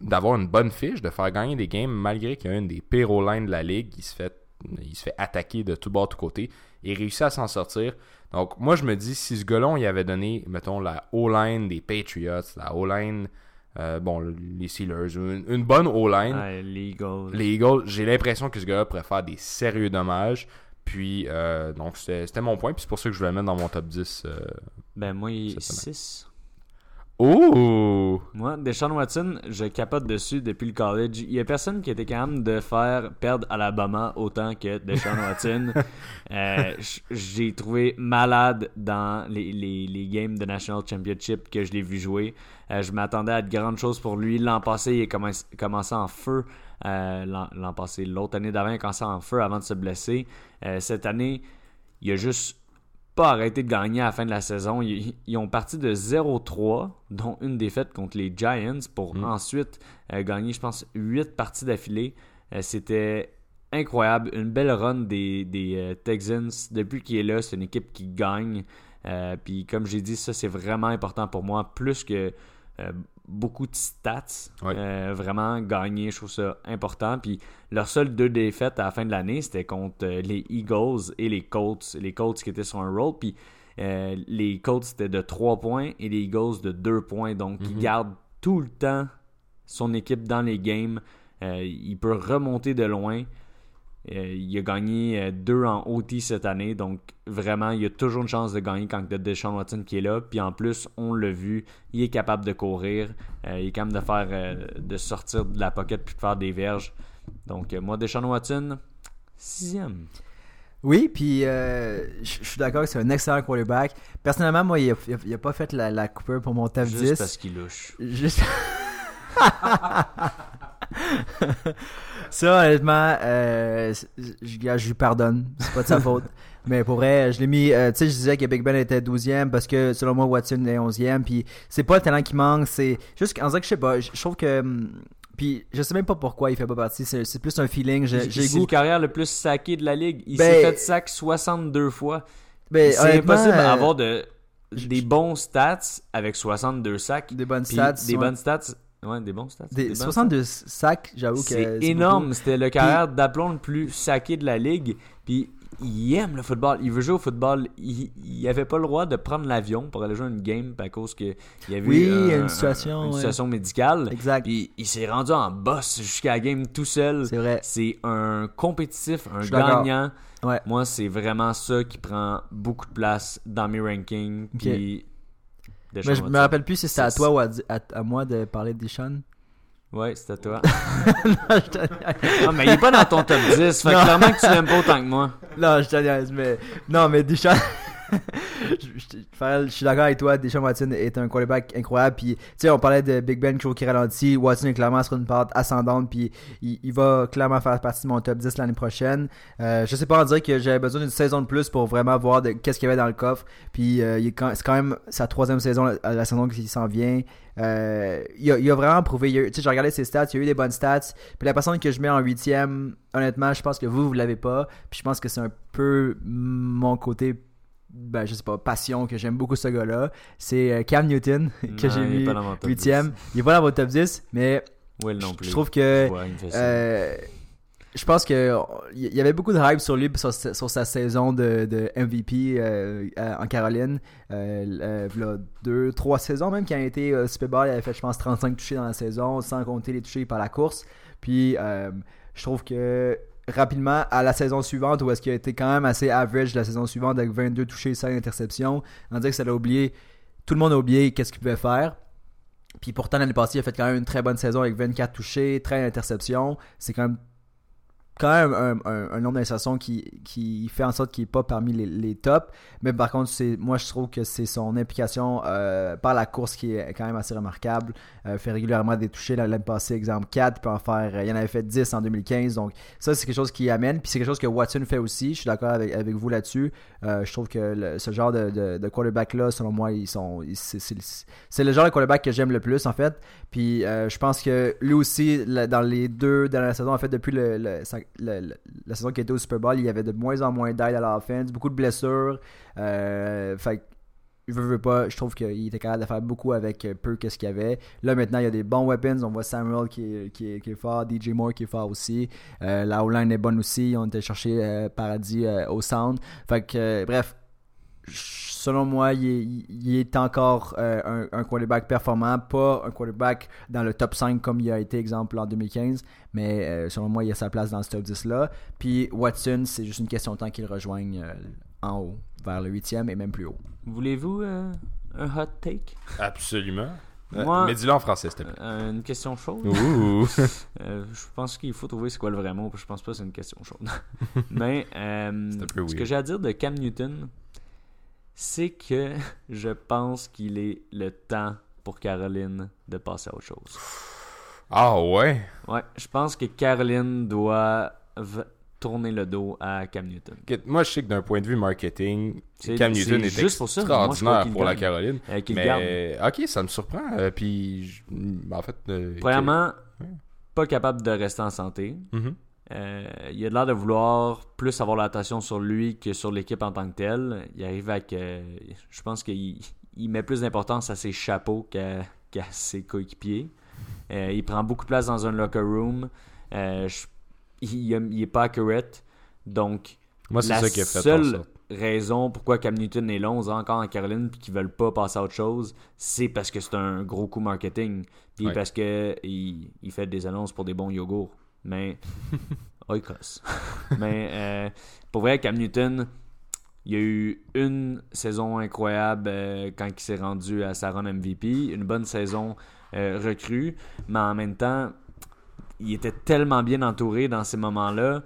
Speaker 3: d'avoir une bonne fiche, de faire gagner des games malgré qu'il y a une des pires lines de la ligue. Il se fait, il se fait attaquer de tout bord, de tout côté. Il réussit à s'en sortir. Donc, moi, je me dis, si ce gars il avait donné, mettons, la O-line des Patriots, la O-line, euh, bon, les Steelers, une, bonne O-line.
Speaker 2: les Eagles.
Speaker 3: Les Eagles, j'ai l'impression que ce gars-là pourrait faire des sérieux dommages. Puis, euh, donc, c'était mon point. Puis, c'est pour ça que je vais le mettre dans mon top 10. Euh,
Speaker 2: ben, moi, il est 6.
Speaker 3: Oh!
Speaker 2: Moi, Deshaun Watson, je capote dessus depuis le college. Il y a personne qui était capable de faire perdre Alabama autant que Deshaun Watson. euh, J'ai trouvé malade dans les, les, les, games de National Championship que je l'ai vu jouer. Euh, je m'attendais à de grandes choses pour lui. L'an passé, il a commencé, commencé en feu. Euh, L'an passé, l'autre année d'avant, il a commencé en feu avant de se blesser. Cette année, il a juste pas arrêté de gagner à la fin de la saison. Ils, ont parti de 0-3, dont une défaite contre les Giants, pour mm. ensuite euh, gagner, je pense, 8 parties d'affilée. Euh, c'était incroyable. Une belle run des, des euh, Texans. Depuis qu'il est là, c'est une équipe qui gagne. puis comme j'ai dit, ça c'est vraiment important pour moi, plus que beaucoup de stats. Euh, vraiment gagner, je trouve ça important. Puis leurs seules deux défaites à la fin de l'année, c'était contre euh, les Eagles et les Colts. Les Colts qui étaient sur un roll. Puis euh, les Colts c'était de 3 points et les Eagles de 2 points. Donc il mhm. garde tout le temps son équipe dans les games. il peut remonter de loin. Euh, il a gagné euh, deux en OT cette année, donc vraiment, il a toujours une chance de gagner quand il y a Deshaun Watson qui est là. Puis en plus, on l'a vu, il est capable de courir, euh, il est capable de faire, de sortir de la pocket puis de faire des verges. Donc moi, Deshaun Watson, sixième.
Speaker 1: Oui, puis je suis d'accord que c'est un excellent quarterback. Personnellement, moi, il n'a pas fait la, la pour mon top 10.
Speaker 2: Juste parce qu'il louche.
Speaker 1: Juste... Ça, honnêtement, euh, je, je lui pardonne. C'est pas de sa faute. Mais pour vrai, je l'ai mis. Euh, tu sais, je disais que Big Ben était 12e parce que selon moi, Watson est 11e. Puis c'est pas le talent qui manque. C'est juste qu'en dirait que je sais pas. Je trouve que. Hum, puis je sais même pas pourquoi il fait pas partie. C'est plus un feeling. J'ai
Speaker 2: le carrière le plus saqué de la ligue. Il ben, s'est fait sac 62 fois. Ben, c'est impossible d'avoir de, des bons stats avec 62 sacs.
Speaker 1: Des bonnes stats.
Speaker 2: Des bonnes stats Ouais, des bons stats.
Speaker 1: Des, 62 sacs, j'avoue que
Speaker 2: c'est énorme. C'était le carrière d'aplomb le plus saqué de la ligue. Puis il aime le football. Il veut jouer au football. Il, il avait pas le droit de prendre l'avion pour aller jouer une game à cause qu'il y avait
Speaker 1: oui, une situation,
Speaker 2: une situation médicale.
Speaker 1: Exact.
Speaker 2: Puis il s'est rendu en boss jusqu'à la game tout seul.
Speaker 1: C'est vrai.
Speaker 2: C'est un compétitif, un gagnant. Ouais. Moi, c'est vraiment ça qui prend beaucoup de place dans mes rankings. Puis
Speaker 1: mais je me rappelle plus si c'était à toi ou à, moi de parler de Deshaun.
Speaker 2: Ouais, c'était à toi. non, mais il est pas dans ton top 10. Fait clairement que tu l'aimes pas autant que moi.
Speaker 1: Non, je te mais. Non, mais Deshaun. je, suis d'accord avec toi, Deshaun Watson est un quarterback incroyable. Puis, tu sais, on parlait de Big Ben qui ralentit. Watson est clairement sur une part ascendante. Puis, il, va clairement faire partie de mon top 10 l'année prochaine. Euh, je sais pas en dire que j'avais besoin d'une saison de plus pour vraiment voir qu'est-ce qu'il y avait dans le coffre. Puis, euh, c'est quand même sa troisième saison, la, la saison qui s'en vient. Euh, il, a, vraiment prouvé. Tu sais, j'ai regardé ses stats, il a eu des bonnes stats. Puis la personne que je mets en huitième, honnêtement, je pense que vous, vous l'avez pas. Puis je pense que c'est un peu mon côté ben, je sais pas, passion, que j'aime beaucoup ce gars-là. C'est euh, Cam Newton, que j'ai mis 8ème. Il est pas dans votre top 10, mais je trouve que. Euh, je pense que il y avait beaucoup de hype sur lui sur, sur sa saison de, de MVP euh, en Caroline. Euh, là, deux, trois saisons même qui a été Super Bowl, il avait fait je pense 35 touchés dans la saison, sans compter les touchés par la course. Puis je trouve que rapidement à la saison suivante où est-ce qu'il a été quand même assez average la saison suivante avec 22 touchés 5 interceptions. On dirait que ça l'a oublié tout le monde a oublié qu'est-ce qu'il pouvait faire. Puis pourtant, l'année passée, il a fait quand même une très bonne saison avec 24 touchés, 13 interceptions. C'est quand même quand même un, un, un nombre d'interceptions qui, qui fait en sorte qu'il n'est pas parmi les, les tops. Mais par contre, c'est moi je trouve que c'est son implication euh, par la course qui est quand même assez remarquable. Euh, fait régulièrement des touchés. L'année passée, exemple 4, il peut en faire. euh, il en avait fait 10 en 2015. Donc ça, c'est quelque chose qui amène. Puis c'est quelque chose que Watson fait aussi. Je suis d'accord avec, avec vous là-dessus. Euh, je trouve que ce genre de, de, de quarterback-là, selon moi, ils sont. C'est le genre de quarterback que j'aime le plus, en fait. Puis euh, je pense que lui aussi, dans les deux dernières saisons, en fait, depuis la saison qui était au Super Bowl, il y avait de moins en moins d'aide à l'offense, beaucoup de blessures. Euh, fait je je trouve qu'il était capable de faire beaucoup avec euh, peu qu'est-ce qu'il y avait. Là maintenant, il y a des bons weapons. On voit Samuel qui est, fort, DJ Moore qui est fort aussi. Euh, la O-line est bonne aussi. On était chercher euh, Paradis au sound. Fait que, bref, selon moi, il est, il est encore euh, un, un quarterback performant, pas un quarterback dans le top 5 comme il a été, exemple, en 2015, mais euh, selon moi, il a sa place dans ce top 10-là. Puis Watson, c'est juste une question de temps qu'il rejoigne euh, en haut, vers le 8e et même plus haut.
Speaker 2: Voulez-vous euh, un hot take?
Speaker 3: Absolument. Euh,
Speaker 2: Moi-
Speaker 3: mais dis-le en français, s'il te plaît.
Speaker 2: Euh, Une question chaude
Speaker 3: Ouh.
Speaker 2: Euh, Je pense qu'il faut trouver c'est quoi le vrai mot, je pense pas que c'est une question chaude. Mais euh,
Speaker 3: C'est un peu
Speaker 2: ce que j'ai à dire de Cam Newton, c'est que je pense qu'il est le temps pour Caroline de passer à autre chose.
Speaker 3: Ah ouais?
Speaker 2: Ouais, je pense que Caroline doit v- tourner le dos à Cam Newton.
Speaker 3: Moi, je sais que d'un point de vue marketing, Cam Newton est
Speaker 2: juste pour
Speaker 3: extraordinaire
Speaker 2: qu'il
Speaker 3: pour la. Caroline.
Speaker 2: Euh.
Speaker 3: Mais ok, ça me surprend. euh, puis, en fait, euh,
Speaker 2: Premièrement,
Speaker 3: Ouais.
Speaker 2: pas capable de rester en santé.
Speaker 3: Mhm.
Speaker 2: Euh, il a l'air de vouloir plus avoir l'attention sur lui que sur l'équipe en tant que telle. Il arrive avec. euh, je pense qu'il il met plus d'importance à ses chapeaux qu'à ses coéquipiers. Euh, il prend beaucoup de place dans un locker room. Euh, je- il, il est pas accurate. Donc,
Speaker 3: Moi,
Speaker 2: la
Speaker 3: ça qui a fait
Speaker 2: seule raison pourquoi Cam Newton est long, on dirait encore en Caroline, puis qu'ils veulent pas passer à autre chose, c'est parce que c'est un gros coup marketing. Puis
Speaker 3: Ouais.
Speaker 2: parce que il, il fait des annonces pour des bons yogourts. Mais. Oikos. Mais euh, pour vrai, Cam Newton, il y a eu une saison incroyable euh, quand il s'est rendu à sa run MVP. Une bonne saison euh, recrue. Mais en même temps, il était tellement bien entouré dans ces moments-là.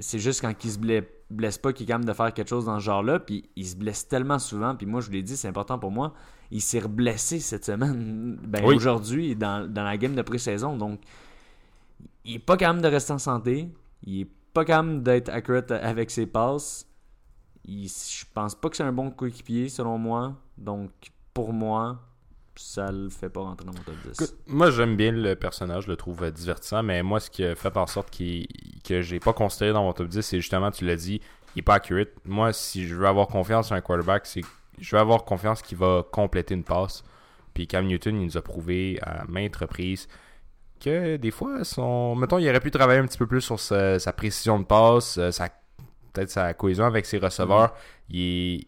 Speaker 2: C'est juste quand il se blesse, blesse pas qu'il est capable de faire quelque chose dans ce genre-là. Puis il se blesse tellement souvent. Puis moi, je l'ai dit, c'est important pour moi. Il s'est reblessé cette semaine. Ben,
Speaker 3: Oui.
Speaker 2: Aujourd'hui, dans, dans la game de pré-saison. Donc, il est pas capable de rester en santé. Il est pas capable d'être accurate avec ses passes. Il- je pense pas que c'est un bon coéquipier, selon moi. Donc, pour moi, ça le fait pas rentrer dans mon top 10.
Speaker 3: Écoute, moi, j'aime bien le personnage, je le trouve euh, divertissant, mais moi, ce qui a fait en sorte qu'il- que j'ai pas considéré dans mon top 10, c'est justement, tu l'as dit, il est pas accurate. Moi, si je veux avoir confiance en un quarterback, c'est je veux avoir confiance qu'il va compléter une passe. Puis Cam Newton, il nous a prouvé à maintes reprises que des fois, son... mettons, il aurait pu travailler un petit peu plus sur sa, sa précision de passe, euh, sa... peut-être sa cohésion avec ses receveurs. Il est-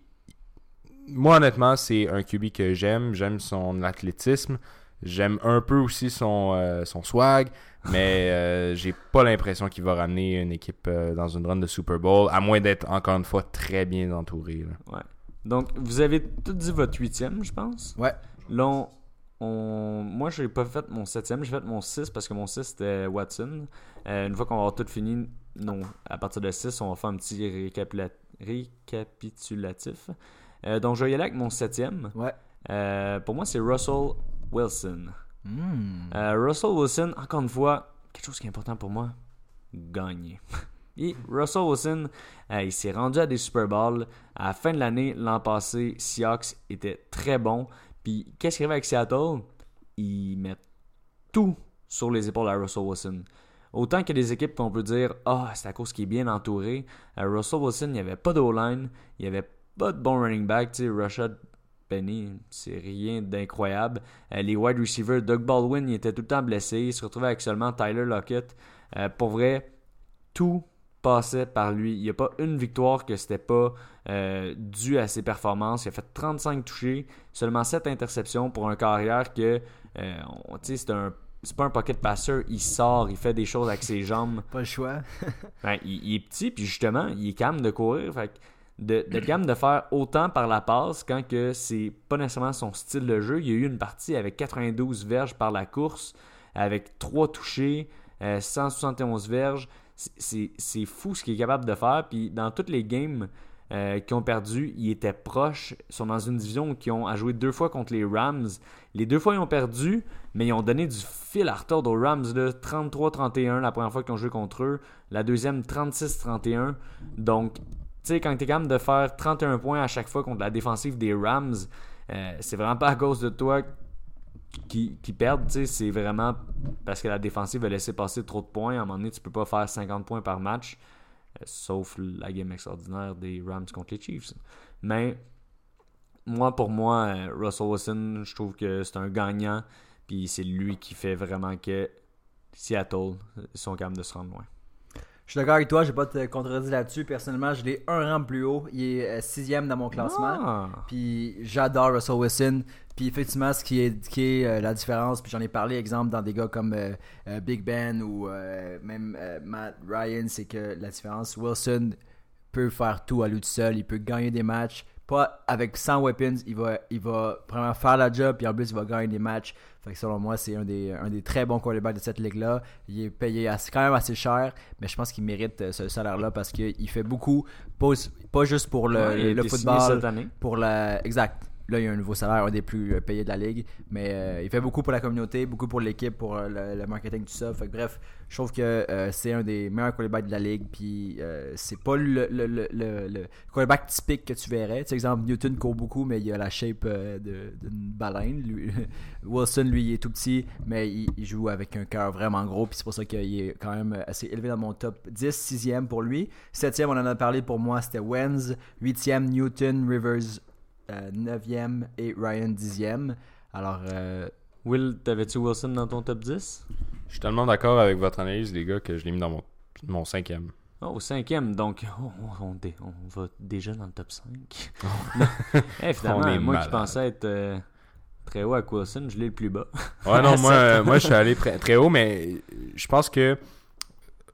Speaker 3: Moi, honnêtement, c'est un QB que j'aime. J'aime son athlétisme. J'aime un peu aussi son, euh, son swag, mais euh, j'ai pas l'impression qu'il va ramener une équipe euh, dans une run de Super Bowl, à moins d'être encore une fois très bien entouré. là.
Speaker 2: Ouais. Donc, vous avez tout dit votre huitième, je pense?
Speaker 1: Ouais.
Speaker 2: Là, on, on- moi, j'ai pas fait mon septième, j'ai fait mon 6 parce que mon 6 c'était Watson. Euh, une fois qu'on va avoir tout fini, non, à partir de 6, on va faire un petit récapitula- récapitulatif. Euh, donc, je vais y aller avec mon septième.
Speaker 1: Ouais.
Speaker 2: Euh, pour moi, c'est Russell Wilson.
Speaker 1: Hmm.
Speaker 2: Russell Wilson, encore une fois, quelque chose qui est important pour moi, gagner. Et Russell Wilson, euh, il s'est rendu à des Super Bowls. À la fin de l'année, l'an passé, Seahawks était très bon. Puis, qu'est-ce qui arrive avec Seattle? Ils mettent tout sur les épaules à Russell Wilson. Autant a des équipes qu'on peut dire Ah, c'est à cause qu'il est bien entouré. Russell Wilson, il n'y avait pas d'O-line, il n'y avait pas de bon running back. Tu sais, Rashad Penny, c'est rien d'incroyable. Euh, les wide receivers, Doug Baldwin, il était tout le temps blessé. Il se retrouvait avec seulement Tyler Lockett. Euh, pour vrai, tout passait par lui. Il n'y a pas une victoire que c'était pas euh, dû à ses performances. Il a fait 35 touchés, seulement 7 interceptions pour un carrière que, euh, c'est un c'est pas un pocket passer, il sort, il fait des choses avec ses jambes.
Speaker 1: Pas le choix.
Speaker 2: Ben, il, il est petit, puis justement, il est calme de courir. Fait de, de gamme de faire autant par la passe quand que c'est pas nécessairement son style de jeu. Il y a eu une partie avec 92 verges par la course, avec 3 touchés, 171 verges. C'est fou ce qu'il est capable de faire. Puis dans toutes les games euh, qui ont perdu, ils étaient proches. Ils sont dans une division qui ont à jouer deux fois contre les Rams. Les deux fois, ils ont perdu, mais ils ont donné du fil à retordre aux Rams. 33-31 la première fois qu'ils ont joué contre eux. La deuxième, 36-31. Donc, tu sais, quand tu es capable de faire 31 points à chaque fois contre la défensive des Rams, euh, c'est vraiment pas à cause de toi qui, qui perdent, c'est vraiment parce que la défensive a laissé passer trop de points. À un moment donné, tu peux pas faire 50 points par match, euh, sauf la game extraordinaire des Rams contre les Chiefs. Mais moi, pour moi, euh, Russell Wilson, je trouve que c'est un gagnant. Puis c'est lui qui fait vraiment que Seattle sont capables de se rendre loin.
Speaker 1: Je suis d'accord avec toi, je vais pas te contredire là-dessus. Personnellement, je l'ai un rang plus haut. Il est euh, sixième dans mon classement.
Speaker 2: Ah.
Speaker 1: Puis j'adore Russell Wilson. Puis effectivement, ce qui est, qui est euh, la différence, puis j'en ai parlé, exemple, dans des gars comme euh, Big Ben ou même Matt Ryan, c'est que la différence, Wilson peut faire tout à lui tout seul. Il peut gagner des matchs. Pas avec 100 weapons, il va, il va vraiment faire la job, puis en plus, il va gagner des matchs. Fait que selon moi, c'est un des, un des très bons quarterbacks de cette ligue-là. Il est payé quand même assez cher, mais je pense qu'il mérite euh, ce salaire-là parce qu'il fait beaucoup, pas, pas juste pour le,
Speaker 2: Ouais,
Speaker 1: le
Speaker 2: signé
Speaker 1: football,
Speaker 2: cette année.
Speaker 1: pour la. Exact. Là, il a un nouveau salaire, un des plus euh, payés de la ligue. Mais euh, il fait beaucoup pour la communauté, beaucoup pour l'équipe, pour euh, le, marketing, tout ça. Fait que, bref, je trouve que c'est un des meilleurs quarterbacks de la ligue. Puis c'est pas le, le, quarterback typique que tu verrais. Tu sais, exemple, Newton court beaucoup, mais il a la shape d'une baleine. Wilson, lui, il est tout petit, mais il, joue avec un cœur vraiment gros. Puis c'est pour ça qu'il est quand même assez élevé dans mon top 10, 6e pour lui. 7e, on en a parlé pour moi, c'était Wenz. 8e, Newton, Rivers, 9e et Ryan 10e. Alors, euh,
Speaker 2: Will, t'avais-tu Wilson dans ton top 10
Speaker 3: Je suis tellement d'accord avec votre analyse, les gars, que je l'ai mis dans mon, mon cinquième.
Speaker 2: Oh, au cinquième, donc oh, on, on dé- on va déjà dans le top 5. Eh, finalement,
Speaker 3: On est
Speaker 2: moi qui pensais être euh, très haut à Wilson, je l'ai le plus bas.
Speaker 3: Ouais, non, moi, euh, moi je suis allé très, très haut, mais je pense que.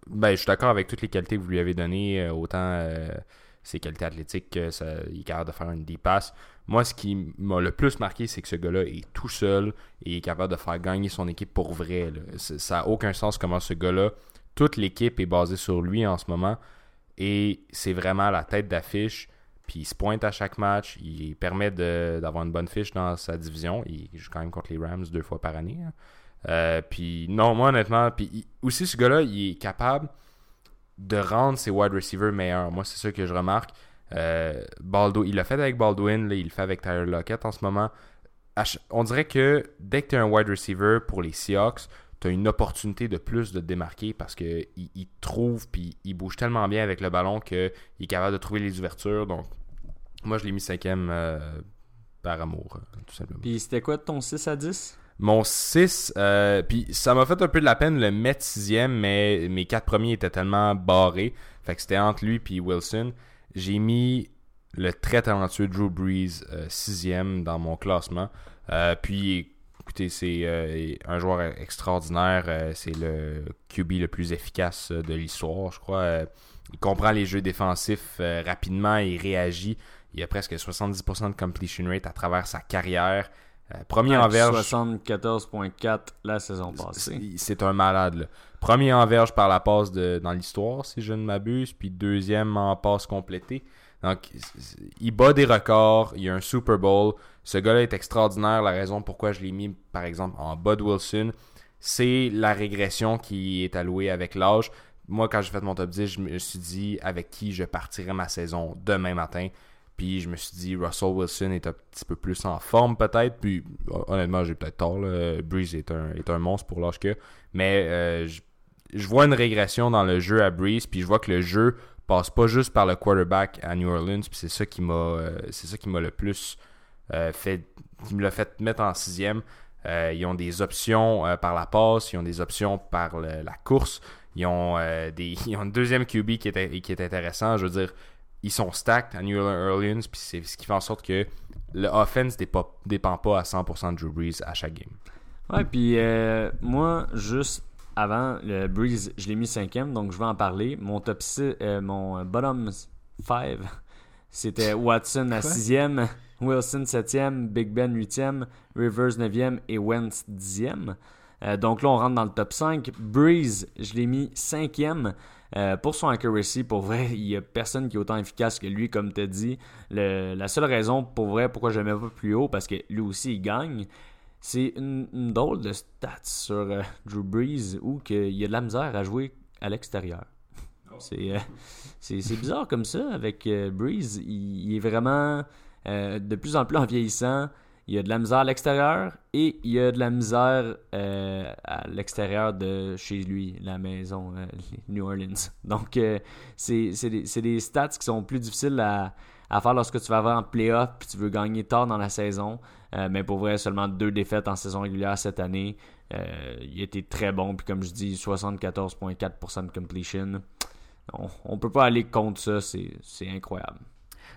Speaker 3: Ben, je suis d'accord avec toutes les qualités que vous lui avez données, euh, autant euh, ses qualités athlétiques que ça, il est capable de faire une deep pass. Moi, ce qui m'a le plus marqué, c'est que ce gars-là est tout seul et est capable de faire gagner son équipe pour vrai. Ça n'a aucun sens comment ce gars-là, toute l'équipe est basée sur lui en ce moment et c'est vraiment la tête d'affiche. Puis il se pointe à chaque match, il permet d'avoir une bonne fiche dans sa division. Il joue quand même contre les Rams deux fois par année. hein. Euh, puis non, moi honnêtement, puis aussi ce gars-là, il est capable de rendre ses wide receivers meilleurs. Moi, c'est ça que je remarque. Euh, il l'a fait avec Baldwin, il le fait avec Tyler Lockett en ce moment. On dirait que dès que tu es un wide receiver pour les Seahawks, tu as une opportunité de plus de te démarquer parce qu'il il, trouve puis il bouge tellement bien avec le ballon qu'il est capable de trouver les ouvertures. Donc, moi, je l'ai mis cinquième euh, par amour, euh, tout simplement.
Speaker 2: Puis c'était quoi ton 6 à 10
Speaker 3: Mon 6, euh, puis ça m'a fait un peu de la peine le mettre sixième, mais mes quatre premiers étaient tellement barrés. Fait que c'était entre lui et Wilson. J'ai mis le très talentueux Drew Brees euh, sixième dans mon classement. Euh, puis, écoutez, c'est euh, un joueur extraordinaire. Euh, c'est le QB le plus efficace euh, de l'histoire, je crois. Euh, il comprend les jeux défensifs euh, rapidement, il réagit. Il a presque 70% de completion rate à travers sa carrière. Euh, premier en verge.
Speaker 2: 74.4 la saison passée.
Speaker 3: C'est un malade. là. Premier en verge par la passe de, dans l'histoire, si je ne m'abuse, puis deuxième en passe complétée. Donc, il bat des records, il y a un Super Bowl. Ce gars-là est extraordinaire. La raison pourquoi je l'ai mis, par exemple, en Bud Wilson, c'est la régression qui est allouée avec l'âge. Moi, quand j'ai fait mon top 10, je me suis dit avec qui je partirais ma saison demain matin. Puis je me suis dit, Russell Wilson est un petit peu plus en forme peut-être. Puis honnêtement, j'ai peut-être tort. Breeze est un, est un monstre pour l'âge que. Mais euh, je, vois une régression dans le jeu à Breeze. Puis je vois que le jeu passe pas juste par le quarterback à New Orleans. Puis c'est ça qui m'a euh, le plus euh, fait. qui me l'a fait mettre en sixième. Ils ont des options par la passe, ils ont des options par la course, ils ont, des, ils ont une deuxième QB qui est, qui est intéressant. Je veux dire, ils sont stacked à New Orleans, puis c'est ce qui fait en sorte que le offense ne dépend, pas à 100% de Drew Brees à chaque game.
Speaker 2: Ouais, puis euh, moi, juste avant, le Breeze, je l'ai mis cinquième, donc je vais en parler. Mon top 6, euh, mon bottom 5, C'était Watson à
Speaker 1: Quoi?
Speaker 2: 6e, Wilson 7e, Big Ben 8e, Rivers 9e et Wentz 10e. Euh, donc là, on rentre dans le top 5. Breeze, je l'ai mis 5e. Euh, pour son accuracy, pour vrai, il n'y a personne qui est autant efficace que lui, comme tu as dit. Le- la seule raison, pour vrai, pourquoi je ne le mets pas plus haut, parce que lui aussi, il gagne, c'est une, une drôle de stats sur euh, Drew Brees où que il y a de la misère à jouer à l'extérieur. C'est euh, c'est bizarre comme ça avec Breeze. Il, il est vraiment de plus en plus en vieillissant. Il y a de la misère à l'extérieur et il y a de la misère euh, à l'extérieur de chez lui, la maison, euh, New Orleans. Donc, euh, c'est des, des stats qui sont plus difficiles à, à faire lorsque tu vas avoir en playoff puis tu veux gagner tard dans la saison. Mais pour vrai, seulement deux défaites en saison régulière cette année. Il était très bon. Puis comme je dis, 74,4% de completion. On, on peut pas aller contre ça. C'est incroyable.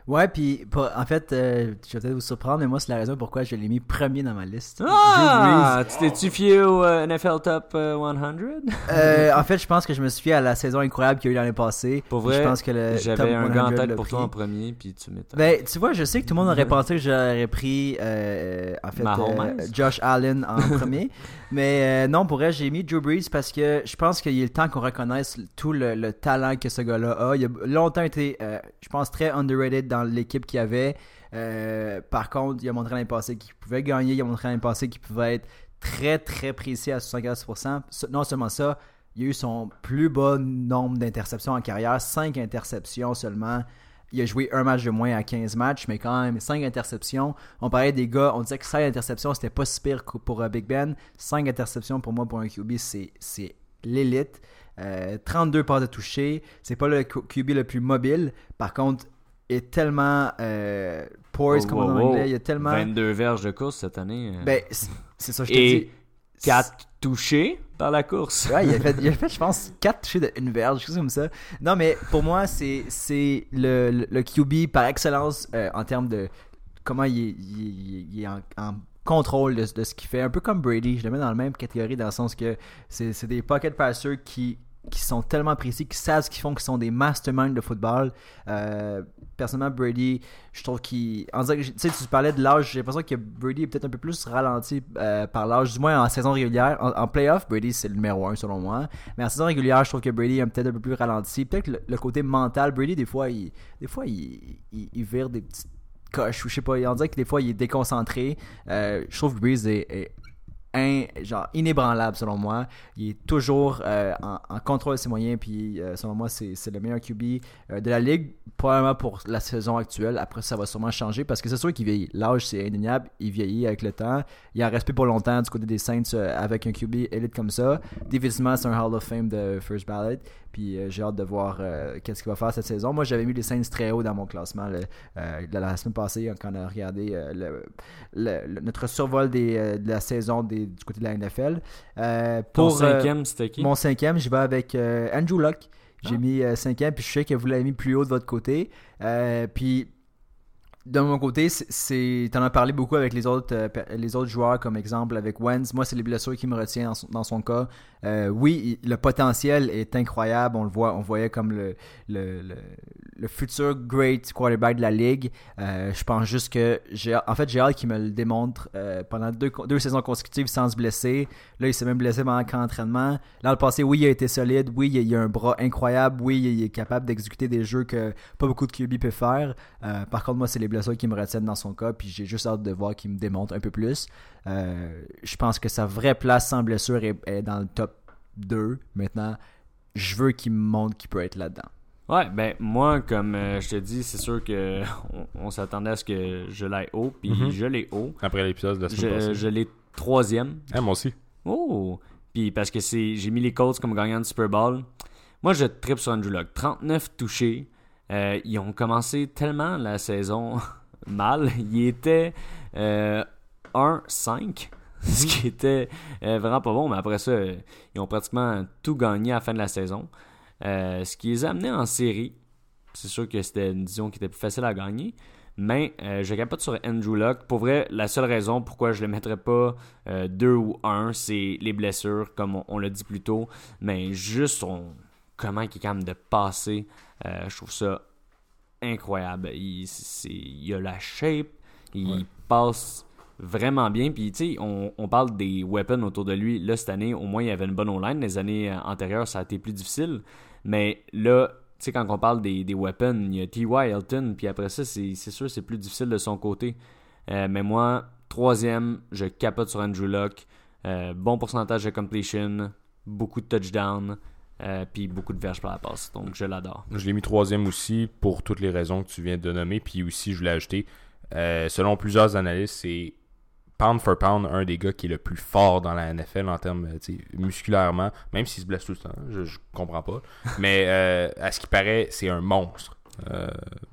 Speaker 1: Ouais, puis en fait, euh, je vais peut-être vous surprendre, mais moi, c'est la raison pourquoi je l'ai mis premier dans ma liste.
Speaker 2: Ah! Tu t'es-tu fié au euh, NFL Top euh, 100?
Speaker 1: Drew Brees. Euh, en fait, je pense que je me suis fié à la saison incroyable qu'il y a eu l'année passée.
Speaker 2: Pour vrai,
Speaker 1: je pense que le
Speaker 2: J'avais un gars en
Speaker 1: 100
Speaker 2: tête pour
Speaker 1: pris.
Speaker 2: toi en premier, puis tu m'étonnes.
Speaker 1: Ben, tu vois, je sais que tout le monde aurait pensé que j'aurais pris euh, en fait euh, Josh Allen en premier. Mais euh, non, pour vrai, j'ai mis Drew Brees parce que je pense qu'il est le temps qu'on reconnaisse tout le, le talent que ce gars-là a. Il a longtemps été, euh, je pense, très underrated dans l'équipe qu'il avait. Euh, par contre, il a montré l'année passée qu'il pouvait gagner. Il a montré l'année passée qu'il pouvait être très, très précis à 75%. Ce- Non seulement ça, il a eu son plus bas nombre d'interceptions en carrière, 5 interceptions seulement. Il a joué un match de moins à 15 matchs, mais quand même 5 interceptions. On parlait des gars, on disait que 5 interceptions, c'était pas si pire que pour euh, Big Ben. 5 interceptions pour moi, pour un QB, c'est l'élite. Euh, 32 passes de toucher. C'est pas le QB le plus mobile. Par contre, est tellement euh, poised,
Speaker 2: Oh,
Speaker 1: comme on dit en anglais. Il est tellement.
Speaker 2: 22 verges de course cette année. euh,
Speaker 1: Ben, c'est ça, je te dis.
Speaker 2: 4 touchés par la course.
Speaker 1: Ouais, il a fait, il a fait je pense, 4 touchés de une verge, quelque chose comme ça. Non, mais pour moi, c'est le, le, le QB par excellence euh, en termes de comment il est, il est- il est en, en contrôle de, de ce qu'il fait. Un peu comme Brady, je le mets dans la même catégorie dans le sens que c'est c'est des pocket passers qui qui sont tellement précis, qui savent ce qu'ils font, qui sont des masterminds de football. Euh, personnellement, Brady, je trouve qu'il. Tu sais, tu parlais de l'âge, j'ai l'impression que Brady est peut-être un peu plus ralenti euh, par l'âge, du moins en saison régulière. En, en playoff, Brady, c'est le numéro 1 selon moi. Mais en saison régulière, je trouve que Brady est peut-être un peu plus ralenti. Peut-être le, le côté mental, Brady, des fois, il, des fois, il, il, vire des petites coches, ou je sais pas. On dirait que des fois, il est déconcentré. Euh, je trouve que est, est un, genre inébranlable selon moi. Il est toujours euh, en, contrôle de ses moyens, puis euh, selon moi, c'est le meilleur QB euh, de la ligue, probablement pour la saison actuelle. Après, ça va sûrement changer parce que c'est sûr qu'il vieillit. L'âge, c'est indéniable. Il vieillit avec le temps. Il en reste plus pour longtemps du côté des Saints avec un QB élite comme ça. Définitivement, c'est un Hall of Fame de First Ballot. Puis euh, j'ai hâte de voir euh, qu'est-ce qu'il va faire cette saison. Moi, j'avais mis les Saints très haut dans mon classement le- euh, la, la semaine passée quand on a regardé le, le- le- notre survol des, de la saison des- du côté de la NFL.
Speaker 2: Ton
Speaker 1: pour
Speaker 2: cinquième, c'était qui?
Speaker 1: mon cinquième, je vais avec Andrew Luck. J'ai
Speaker 2: Ah.
Speaker 1: mis cinquième, puis je sais que vous l'avez mis plus haut de votre côté. Puis de mon côté, c'est- t'en as parlé beaucoup avec les autres euh, les autres joueurs comme exemple avec Wentz. Moi, c'est les blessures qui me retiennent dans son, dans son cas. Euh, oui, le potentiel est incroyable. On le voit, on voyait comme le le, le, futur great quarterback de la ligue. Euh, je pense juste que j'ai en fait j'ai hâte me le démontre pendant deux, deux saisons consécutives sans se blesser. Là, il s'est même blessé pendant d'entraînement. Dans le passé, oui, il a été solide. Oui, il a, un bras incroyable. Oui, il est capable d'exécuter des jeux que pas beaucoup de QB peuvent faire. Par contre, moi, c'est les blessures qui me retiennent dans son cas. Puis j'ai juste hâte de voir qu'il me démontre un peu plus. Euh, je pense que sa vraie place sans blessure est, est dans le top 2. Maintenant, je veux qu'il me montre qu'il peut être là-dedans.
Speaker 2: Ouais, ben moi, comme euh, je te dis, c'est sûr que on, on s'attendait à ce que je l'aille haut, puis
Speaker 3: Mhm.
Speaker 2: je l'ai haut.
Speaker 3: Après l'épisode de la semaine
Speaker 2: Je,
Speaker 3: passée.
Speaker 2: je l'ai troisième.
Speaker 3: Ah, moi aussi.
Speaker 2: Oh! Puis parce que c'est j'ai mis les Colts comme gagnant du Super Bowl. Moi, je tripe sur Andrew Luck. 39 touchés. Euh, ils ont commencé tellement la saison mal. Ils étaient euh, 1-5, ce qui était euh, vraiment pas bon. Mais après ça, euh, ils ont pratiquement tout gagné à la fin de la saison. Euh, ce qui les a amenés en série. C'est sûr que c'était une division qui était plus facile à gagner. Mais euh, je capote sur Andrew Luck. Pour vrai, la seule raison pourquoi je ne le mettrais pas 2 ou 1, c'est les blessures, comme on, on l'a dit plus tôt. Mais juste comment il est capable de passer, euh, je trouve ça incroyable. Il, a la shape, il
Speaker 3: Ouais.
Speaker 2: passe vraiment bien. Puis, tu sais, on, on parle des weapons autour de lui. Là, cette année, au moins, il y avait une bonne online. Les années euh, antérieures, ça a été plus difficile. Mais là, tu sais, quand on parle des, des weapons, il y a T.Y. Elton, puis après ça, c'est c'est sûr, c'est plus difficile de son côté. Euh, mais moi, troisième, je capote sur Andrew Luck. Euh, bon pourcentage de completion, beaucoup de touchdowns, euh, puis beaucoup de verges par la passe. Donc, je l'adore.
Speaker 3: Je l'ai mis troisième aussi pour toutes les raisons que tu viens de nommer. Puis aussi, je voulais ajouter, euh, selon plusieurs analystes, c'est pound for pound un des gars qui est le plus fort dans la NFL en termes musculairement, même s'il se blesse tout le temps, je, je comprends pas. Mais euh, à ce qui paraît, c'est un monstre.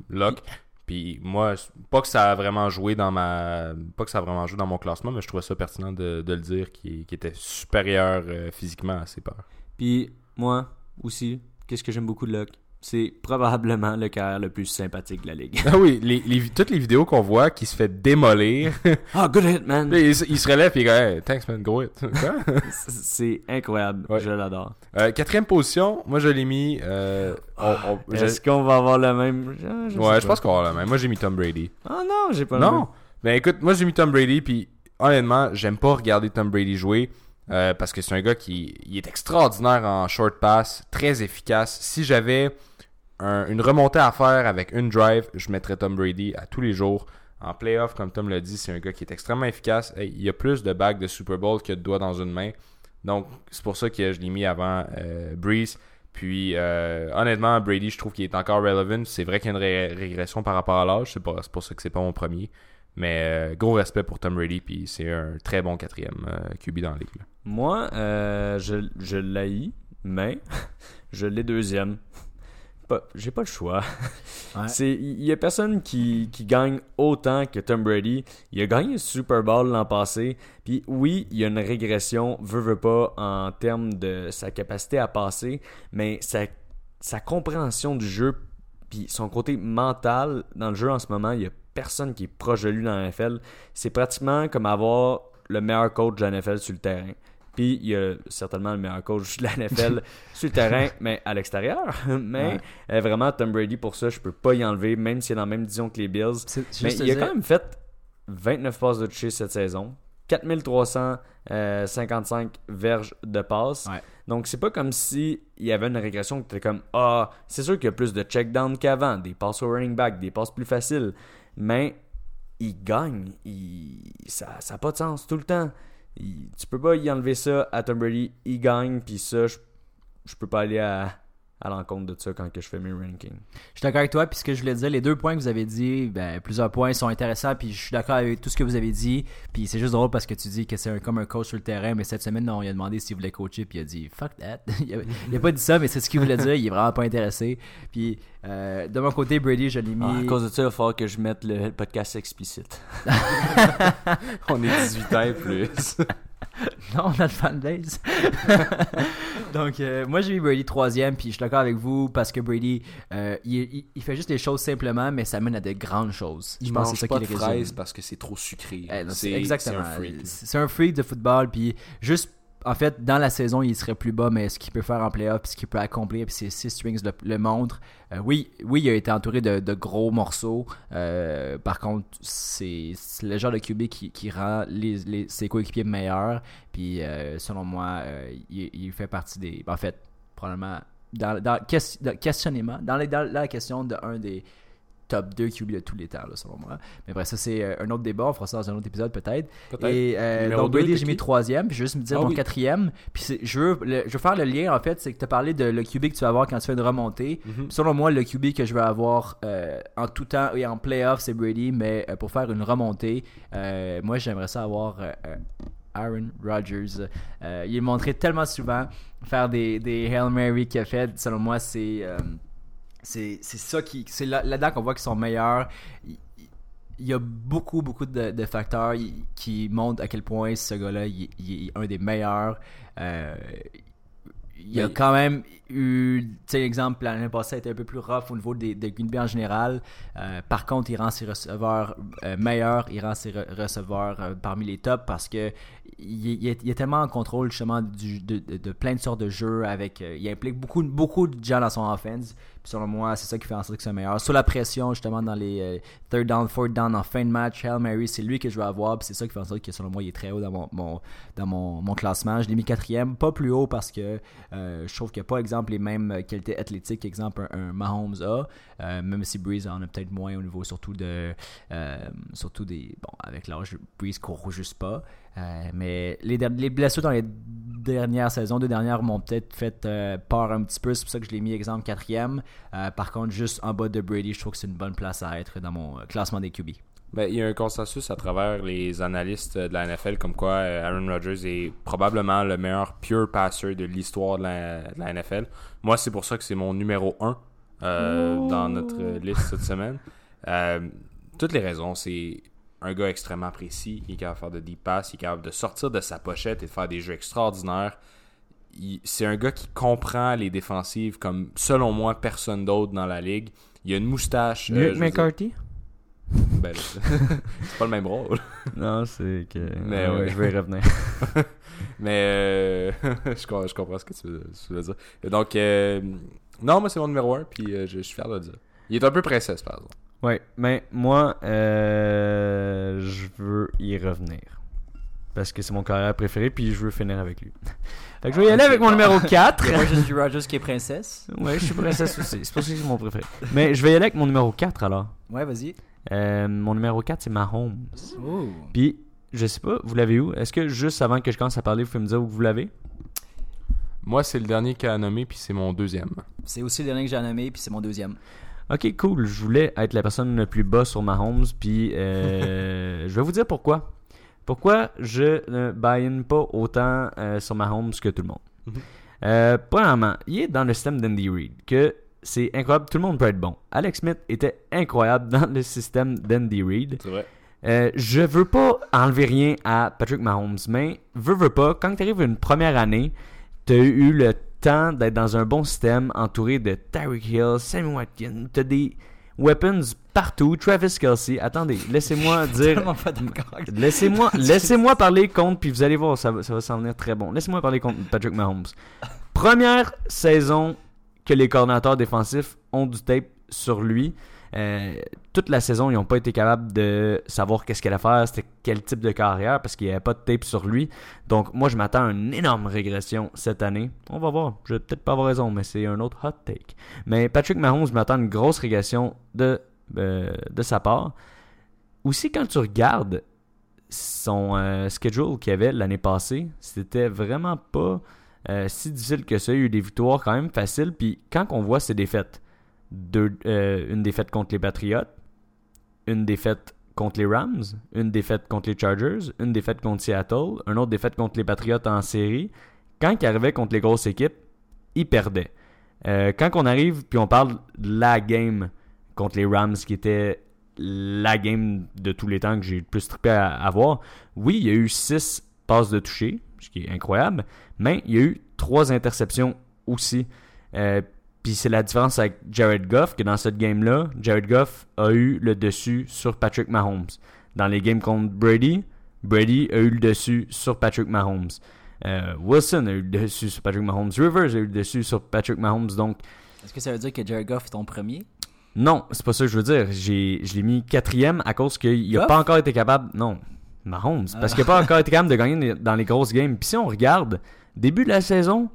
Speaker 3: Locke. Puis moi, pas que ça a vraiment joué dans ma. Pas que ça a vraiment joué dans mon classement, mais je trouvais ça pertinent de, de le dire qui, était supérieur physiquement à ses peurs.
Speaker 2: Puis, moi aussi, qu'est-ce que j'aime beaucoup de Luck? C'est probablement le carrière le plus sympathique de la ligue.
Speaker 3: Ah oui, les, les- toutes les vidéos qu'on voit qui se fait démolir,
Speaker 2: Ah, good hit, man!
Speaker 3: Il, se- il se relève et il dit hey, Thanks man, go it. Quoi?
Speaker 2: C'est incroyable.
Speaker 3: Ouais.
Speaker 2: Je l'adore.
Speaker 3: Euh, quatrième position, moi je l'ai mis. euh, je-
Speaker 2: Est-ce qu'on va avoir le même? Je, je
Speaker 3: ouais, je pense qu'on va avoir la même. Moi j'ai mis Tom Brady.
Speaker 2: Ah non, j'ai pas le
Speaker 3: Non! Ben écoute, moi j'ai mis Tom Brady, puis honnêtement, j'aime pas regarder Tom Brady jouer. Euh, parce que c'est un gars qui est extraordinaire en short pass, très efficace. Si j'avais un- une remontée à faire avec une drive, je mettrais Tom Brady à tous les jours. En playoff, comme Tom l'a dit, c'est un gars qui est extrêmement efficace. Il y a plus de bagues de Super Bowl que de doigts dans une main. Donc, c'est pour ça que je l'ai mis avant euh, Breeze. Puis, euh, honnêtement, Brady, je trouve qu'il est encore relevant. C'est vrai qu'il y a une ré- régression par rapport à l'âge. C'est, pour ça que c'est pas mon premier. Mais gros respect pour Tom Brady. Puis, c'est un très bon quatrième QB dans la ligue. là.
Speaker 2: Moi, euh, je, je l'haïs, mais je l'ai deuxième. J'ai pas le choix.
Speaker 1: Ouais.
Speaker 2: Il y a personne qui, qui gagne autant que Tom Brady. Il a gagné le Super Bowl l'an passé. Puis oui, il y a une régression, veut, veut pas, en termes de sa capacité à passer, mais sa, sa compréhension du jeu, puis son côté mental dans le jeu en ce moment, il y a personne qui est proche de lui dans la NFL. C'est pratiquement comme avoir le meilleur coach de la NFL sur le terrain. Puis il y a certainement le meilleur coach de la NFL sur le terrain, mais à l'extérieur. Mais
Speaker 1: Ouais.
Speaker 2: euh, vraiment, Tom Brady, pour ça, je peux pas y enlever, même s'il est dans la même division que les Bills. Mais il a quand même fait 29 passes de toucher cette saison. 4355 verges de passes.
Speaker 1: Ouais.
Speaker 2: Donc, c'est pas comme si il y avait une régression que tu comme Ah, c'est sûr qu'il y a plus de check-down qu'avant, des passes au running back, des passes plus faciles. Mais il gagne. Il... Ça n'a pas de sens tout le temps. Tu peux pas y enlever ça à Tom Brady. Il gagne, puis ça, je, je peux pas aller à, à l'encontre de ça quand que je fais mes rankings.
Speaker 1: Je suis d'accord avec toi, puis ce que je voulais dire, les deux points que vous avez dit, ben, plusieurs points sont intéressants, puis je suis d'accord avec tout ce que vous avez dit, puis c'est juste drôle parce que tu dis que c'est comme un coach sur le terrain, mais cette semaine, non, il a demandé s'il voulait coacher, puis il a dit fuck that. il, a, il a pas dit ça, mais c'est ce qu'il voulait dire, il est vraiment pas intéressé. Puis euh, de mon côté, Brady, je l'ai mis.
Speaker 2: Ah, à cause de ça, il va falloir que je mette le podcast explicite.
Speaker 3: On est 18 ans et plus.
Speaker 1: Non, on a le fanbase. Donc, euh, moi, j'ai mis Brady troisième, puis je suis d'accord avec vous parce que Brady, euh, il, il- il fait juste les choses simplement, mais ça mène à de grandes choses. Je pense que c'est ça qui le résume.
Speaker 3: parce que c'est trop sucré.
Speaker 1: Eh, non, c'est exactement. C'est c'est un freak de football, puis juste. En fait, dans la saison, il serait plus bas, mais ce qu'il peut faire en playoff, ce qu'il peut accomplir, puis ses six strings le, le montrent. Euh, oui, oui, il a été entouré de, gros morceaux. Euh, par contre, c'est le genre de QB qui, rend les, ses coéquipiers meilleurs. Puis, euh, selon moi, il, fait partie des. En fait, probablement. Dans, dans, ques- dans- la question de un des top 2 QB de tous les temps, là, selon moi. Mais bref, ça, c'est euh, un autre débat. On fera ça dans un autre épisode, peut-être. Et euh, donc, Brady, j'ai mis troisième. Puis, je vais juste me dire
Speaker 3: Ah
Speaker 1: mon
Speaker 3: oui.
Speaker 1: quatrième. Puis, je veux, le- je veux faire le lien, en fait, c'est que tu as parlé de le QB que tu vas avoir quand tu fais une remontée.
Speaker 3: Mhm.
Speaker 1: Selon moi, le QB que je vais avoir euh, en tout temps et en playoff, c'est Brady. Mais euh, pour faire une remontée, moi, j'aimerais ça avoir Aaron Rodgers. Il est montré tellement souvent faire des, des Hail Mary qu'il a fait. Selon moi, c'est. C'est c'est ça qui. C'est là- là-dedans qu'on voit qu'ils sont meilleurs. Il, il y a beaucoup, beaucoup de, de facteurs qui montrent à quel point ce gars-là, il, il est un des meilleurs. Euh, il y a quand même eu, tu sais, exemple, l'année passée été un peu plus rough au niveau des, des Green Bay en général. Euh, par contre, il rend ses receveurs euh, meilleurs, il rend ses re- receveurs euh, parmi les tops parce que il, il est, il est tellement en contrôle justement du- de, de- de plein de sortes de jeux avec, il implique beaucoup, beaucoup de gens dans son offense. Selon moi, c'est ça qui fait en sorte que c'est meilleur. Sur la pression, justement, dans les euh, third down, fourth down en fin de match, Hail Mary, c'est lui que je veux avoir. c'est ça qui fait en sorte que, selon moi, il est très haut dans mon, dans mon, mon classement. Je l'ai mis quatrième, pas plus haut parce que euh, je trouve qu'il n'y a pas, exemple, les mêmes qualités athlétiques qu'exemple un, Mahomes a. Euh, même si Breeze en a peut-être moins au niveau surtout de surtout des bon avec l'âge Breeze court juste pas mais les, blessures dans les dernières saisons deux dernières m'ont peut-être fait euh, peur un petit peu c'est pour ça que je l'ai mis exemple quatrième Euh, par contre juste en bas de Brady je trouve que c'est une bonne place à être dans mon euh, classement des QB
Speaker 3: Ben, il y a un consensus à travers les analystes de la NFL comme quoi euh, Aaron Rodgers est probablement le meilleur pure passer de l'histoire de la, de la NFL. Moi, c'est pour ça que c'est mon numéro 1 dans notre euh, liste cette semaine. Euh, toutes les raisons, c'est un gars extrêmement précis. Il est capable de faire de deep pass, il est capable de sortir de sa pochette et de faire des jeux extraordinaires. C'est un gars qui comprend les défensives comme, selon moi, personne d'autre dans la ligue. Il a une moustache. euh,
Speaker 2: Mieux que McCarthy?
Speaker 3: Ben, c'est pas le même rôle.
Speaker 2: Non, c'est que.
Speaker 3: Mais
Speaker 2: Ah
Speaker 3: ouais.
Speaker 2: Je vais y revenir.
Speaker 3: Mais euh, je, com- je comprends ce que tu veux, tu veux dire. Et donc, euh, non, moi, c'est mon numéro 1, puis euh, je, je suis fier de le dire. Il est un peu princesse, par exemple.
Speaker 2: Ouais, mais moi, euh, je veux y revenir. Parce que c'est mon carrière préféré, puis je veux finir avec lui. Fait que je vais y aller avec mon numéro 4.
Speaker 1: moi juste Rogers qui est princesse
Speaker 2: Ouais, je suis princesse aussi. C'est pour ça que c'est mon préféré. Mais je vais y aller avec mon numéro 4 alors.
Speaker 1: ouais vas-y
Speaker 2: Euh, mon numéro 4, c'est Mahomes.
Speaker 1: oh.
Speaker 2: Puis, je sais pas, vous l'avez où? Est-ce que juste avant que je commence à parler, vous pouvez me dire où vous l'avez?
Speaker 3: Moi, c'est le dernier qu'il a nommé, puis c'est mon deuxième.
Speaker 1: c'est aussi le dernier que j'ai nommé puis c'est mon deuxième
Speaker 2: Ok, cool. Je voulais être la personne le plus bas sur Mahomes, puis euh, je vais vous dire pourquoi. Pourquoi je ne buy-in pas autant euh, sur Mahomes que tout le monde.
Speaker 3: Mhm.
Speaker 2: Euh, premièrement, il est dans le système d'Andy Reid, que c'est incroyable, tout le monde peut être bon. Alex Smith était incroyable dans le système d'Andy Reid.
Speaker 3: C'est vrai.
Speaker 2: Euh, je veux pas enlever rien à Patrick Mahomes, mais veux, veux pas, quand tu arrives une première année, tu as eu le temps d'être dans un bon système entouré de Tyreek Hill, Sammy Watkins, tu as des weapons partout, Travis Kelsey. Attendez, laissez-moi dire. Laissez-moi laissez-moi parler contre, puis vous allez voir, ça va, ça va s'en venir très bon. Laissez-moi parler contre Patrick Mahomes. Première saison que les coordinateurs défensifs ont du tape sur lui. Euh, toute la saison, ils n'ont pas été capables de savoir qu'est-ce qu'il allait faire, c'était quel type de carrière, parce qu'il n'y avait pas de tape sur lui. Donc, moi, je m'attends à une énorme régression cette année. On va voir. Je vais peut-être pas avoir raison, mais c'est un autre hot take. Mais Patrick Mahomes, je m'attends à une grosse régression de, euh, de sa part. Aussi, quand tu regardes son euh, schedule qu'il avait l'année passée, c'était vraiment pas si difficile que ça. Il y a eu des victoires quand même faciles. Puis quand on voit ses défaites, euh, une défaite contre les Patriots, une défaite contre les Rams, une défaite contre les Chargers, une défaite contre Seattle, une autre défaite contre les Patriots en série. Quand il arrivait contre les grosses équipes, il perdait. Euh, quand on arrive puis on parle de la game contre les Rams qui était la game de tous les temps que j'ai le plus trippé à, à voir, oui, il y a eu 6 passes de toucher, ce qui est incroyable, mais il y a eu 3 interceptions aussi. Euh, puis c'est la différence avec Jared Goff, que dans cette game-là, Jared Goff a eu le dessus sur Patrick Mahomes. Dans les games contre Brady, Brady a eu le dessus sur Patrick Mahomes. Euh, Wilson a eu le dessus sur Patrick Mahomes. Rivers a eu le dessus sur Patrick Mahomes. Donc,
Speaker 1: est-ce que ça veut dire que Jared Goff est ton premier?
Speaker 2: Non, c'est pas ça que je veux dire. J'ai, je l'ai mis quatrième à cause qu'il n'a pas encore été capable. Non, Mahomes. Parce qu'il n'a pas encore été capable de gagner dans les grosses games. Puis si on regarde, début de la saison,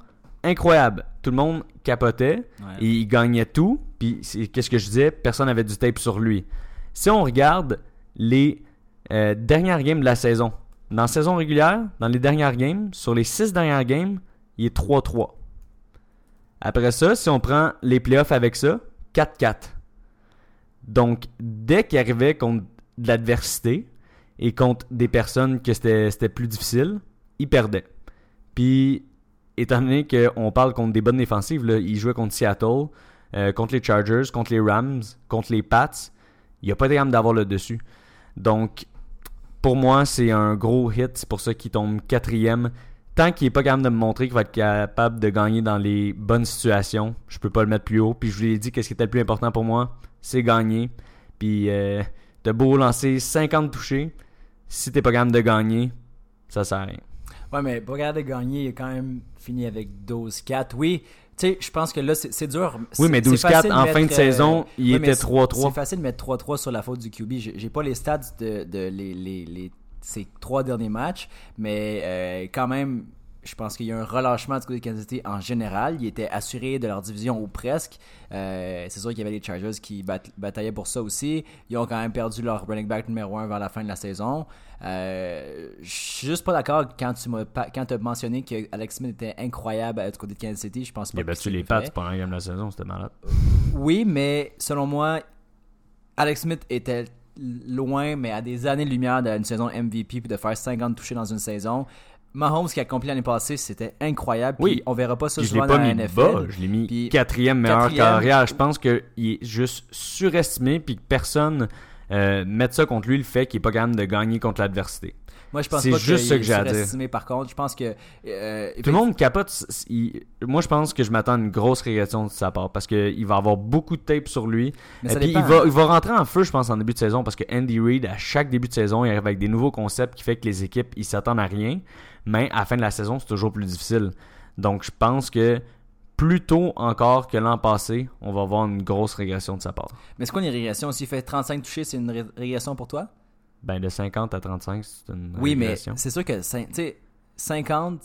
Speaker 2: incroyable. Tout le monde capotait.
Speaker 1: Ouais.
Speaker 2: Et il gagnait tout. Puis qu'est-ce que je disais? Personne n'avait du tape sur lui. Si on regarde les euh, dernières games de la saison, dans la saison régulière, dans les dernières games, sur les six dernières games, il est 3-3. Après ça, si on prend les playoffs avec ça, 4-4. Donc, dès qu'il arrivait contre de l'adversité et contre des personnes que c'était c'était plus difficile, il perdait. Puis, étant donné qu'on parle contre des bonnes défensives, il jouait contre Seattle, euh, contre les Chargers, contre les Rams, contre les Pats. Il n'a pas été capable d'avoir le dessus. Donc, pour moi, c'est un gros hit. C'est pour ça qu'il tombe quatrième. Tant qu'il n'est pas capable de me montrer qu'il va être capable de gagner dans les bonnes situations, je peux pas le mettre plus haut. Puis je vous l'ai dit, qu'est-ce qui était le plus important pour moi? C'est gagner. Puis, euh, t'as beau lancer 50 touchés, si t'es pas capable de gagner, ça sert à rien.
Speaker 1: Ouais, mais pour regarder gagner, il a quand même fini avec 12-4. Oui, Tu sais, je pense que là, c'est dur.
Speaker 2: Oui, mais
Speaker 1: c'est
Speaker 2: 12-4
Speaker 1: facile de
Speaker 2: en fin de
Speaker 1: euh,
Speaker 2: saison, il
Speaker 1: oui,
Speaker 2: était
Speaker 1: c'est-
Speaker 2: 3-3.
Speaker 1: C'est facile de mettre 3-3 sur la faute du QB. J'ai j'ai pas les stats de, de les, les, les- ces trois derniers matchs, mais euh, quand même, je pense qu'il y a un relâchement du côté de Kansas City en général. Ils étaient assurés de leur division ou presque. Euh, c'est sûr qu'il y avait les Chargers qui bat- bataillaient pour ça aussi. Ils ont quand même perdu leur running back numéro 1 vers la fin de la saison. Euh, je suis juste pas d'accord quand tu m'as quand as mentionné que Alex Smith était incroyable euh, du côté de Kansas City. Je pense pas
Speaker 2: Il a battu les. Pats pendant la la saison, c'était malade.
Speaker 1: Oui, mais selon moi, Alex Smith était loin, mais à des années-lumière d'une saison MVP puis de faire 50 touchés dans une saison. Mahomes qui a accompli l'année passée, c'était incroyable. Puis
Speaker 2: Oui.
Speaker 1: on verra pas ça
Speaker 2: Puis je l'ai
Speaker 1: souvent
Speaker 2: pas
Speaker 1: dans la
Speaker 2: mis
Speaker 1: NFL.
Speaker 2: bas, je l'ai mis
Speaker 1: Puis
Speaker 2: quatrième meilleure
Speaker 1: quatrième.
Speaker 2: carrière. Je pense qu'il est juste surestimé puis que personne euh, mette ça contre lui, le fait qu'il est pas capable de gagner contre l'adversité.
Speaker 1: Moi, je pense
Speaker 2: c'est
Speaker 1: pas
Speaker 2: juste ça que j'ai à dire.
Speaker 1: par contre. Je pense que... euh,
Speaker 2: Tout le monde capote. il- Moi, je pense que je m'attends à une grosse régression de sa part parce qu'il va avoir beaucoup de tape sur lui.
Speaker 1: Mais
Speaker 2: Et puis, il va, il va rentrer en feu, je pense, en début de saison parce que Andy Reid, à chaque début de saison, il arrive avec des nouveaux concepts qui fait que les équipes ils s'attendent à rien. Mais à la fin de la saison, c'est toujours plus difficile. Donc, je pense que plus tôt encore que l'an passé, on va avoir une grosse régression de sa part.
Speaker 1: Mais c'est quoi une régression? S'il fait 35 touchés, c'est une ré- régression pour toi?
Speaker 2: Ben, de 50 à 35, c'est une
Speaker 1: Oui, mais c'est sûr que cin- tu sais, 50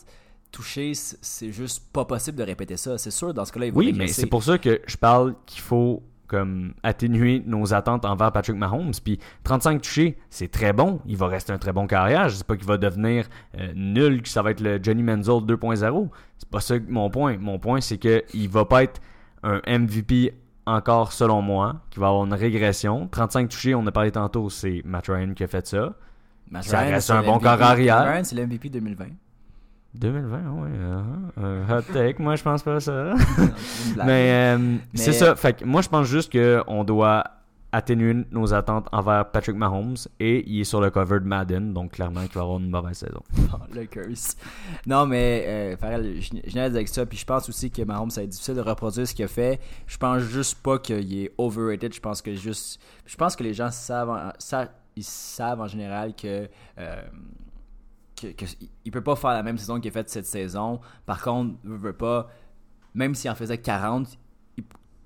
Speaker 1: touchés, c- c'est juste pas possible de répéter ça. C'est sûr, dans ce cas-là, il va
Speaker 2: Oui, mais c'est pour ça que je parle qu'il faut comme atténuer nos attentes envers Patrick Mahomes. Puis 35 touchés, c'est très bon. Il va rester un très bon carrière. Je sais pas qu'il va devenir euh, nul, que ça va être le Johnny Manziel 2.0. C'est pas ça mon point. Mon point, c'est que il va pas être un MVP encore selon moi, qui va avoir une régression. 35 touchés, on a parlé tantôt, c'est Matt Ryan qui a fait ça.
Speaker 1: Matt
Speaker 2: ça
Speaker 1: Ryan,
Speaker 2: reste
Speaker 1: c'est
Speaker 2: un bon
Speaker 1: l'MVP.
Speaker 2: corps arrière.
Speaker 1: Matt Ryan, c'est le MVP 2020.
Speaker 2: 2020, oui. hot take, moi je pense pas ça. Mais, euh, c'est
Speaker 1: Mais-
Speaker 2: ça. Fait que moi, je pense juste qu'on doit atténuer nos attentes envers Patrick Mahomes et il est sur le cover de Madden, donc clairement qu'il va avoir une mauvaise saison.
Speaker 1: Oh, le curse. Non, mais euh, Farrell, je, avec ça. Puis je pense aussi que Mahomes, ça va être difficile de reproduire ce qu'il a fait. Je pense juste pas qu'il est overrated. Je pense que juste. Je pense que les gens savent, en- ils savent en général que. euh, que, que il peut pas faire la même saison qu'il a faite cette saison. Par contre, veut, pas, même s'il en faisait 40, il-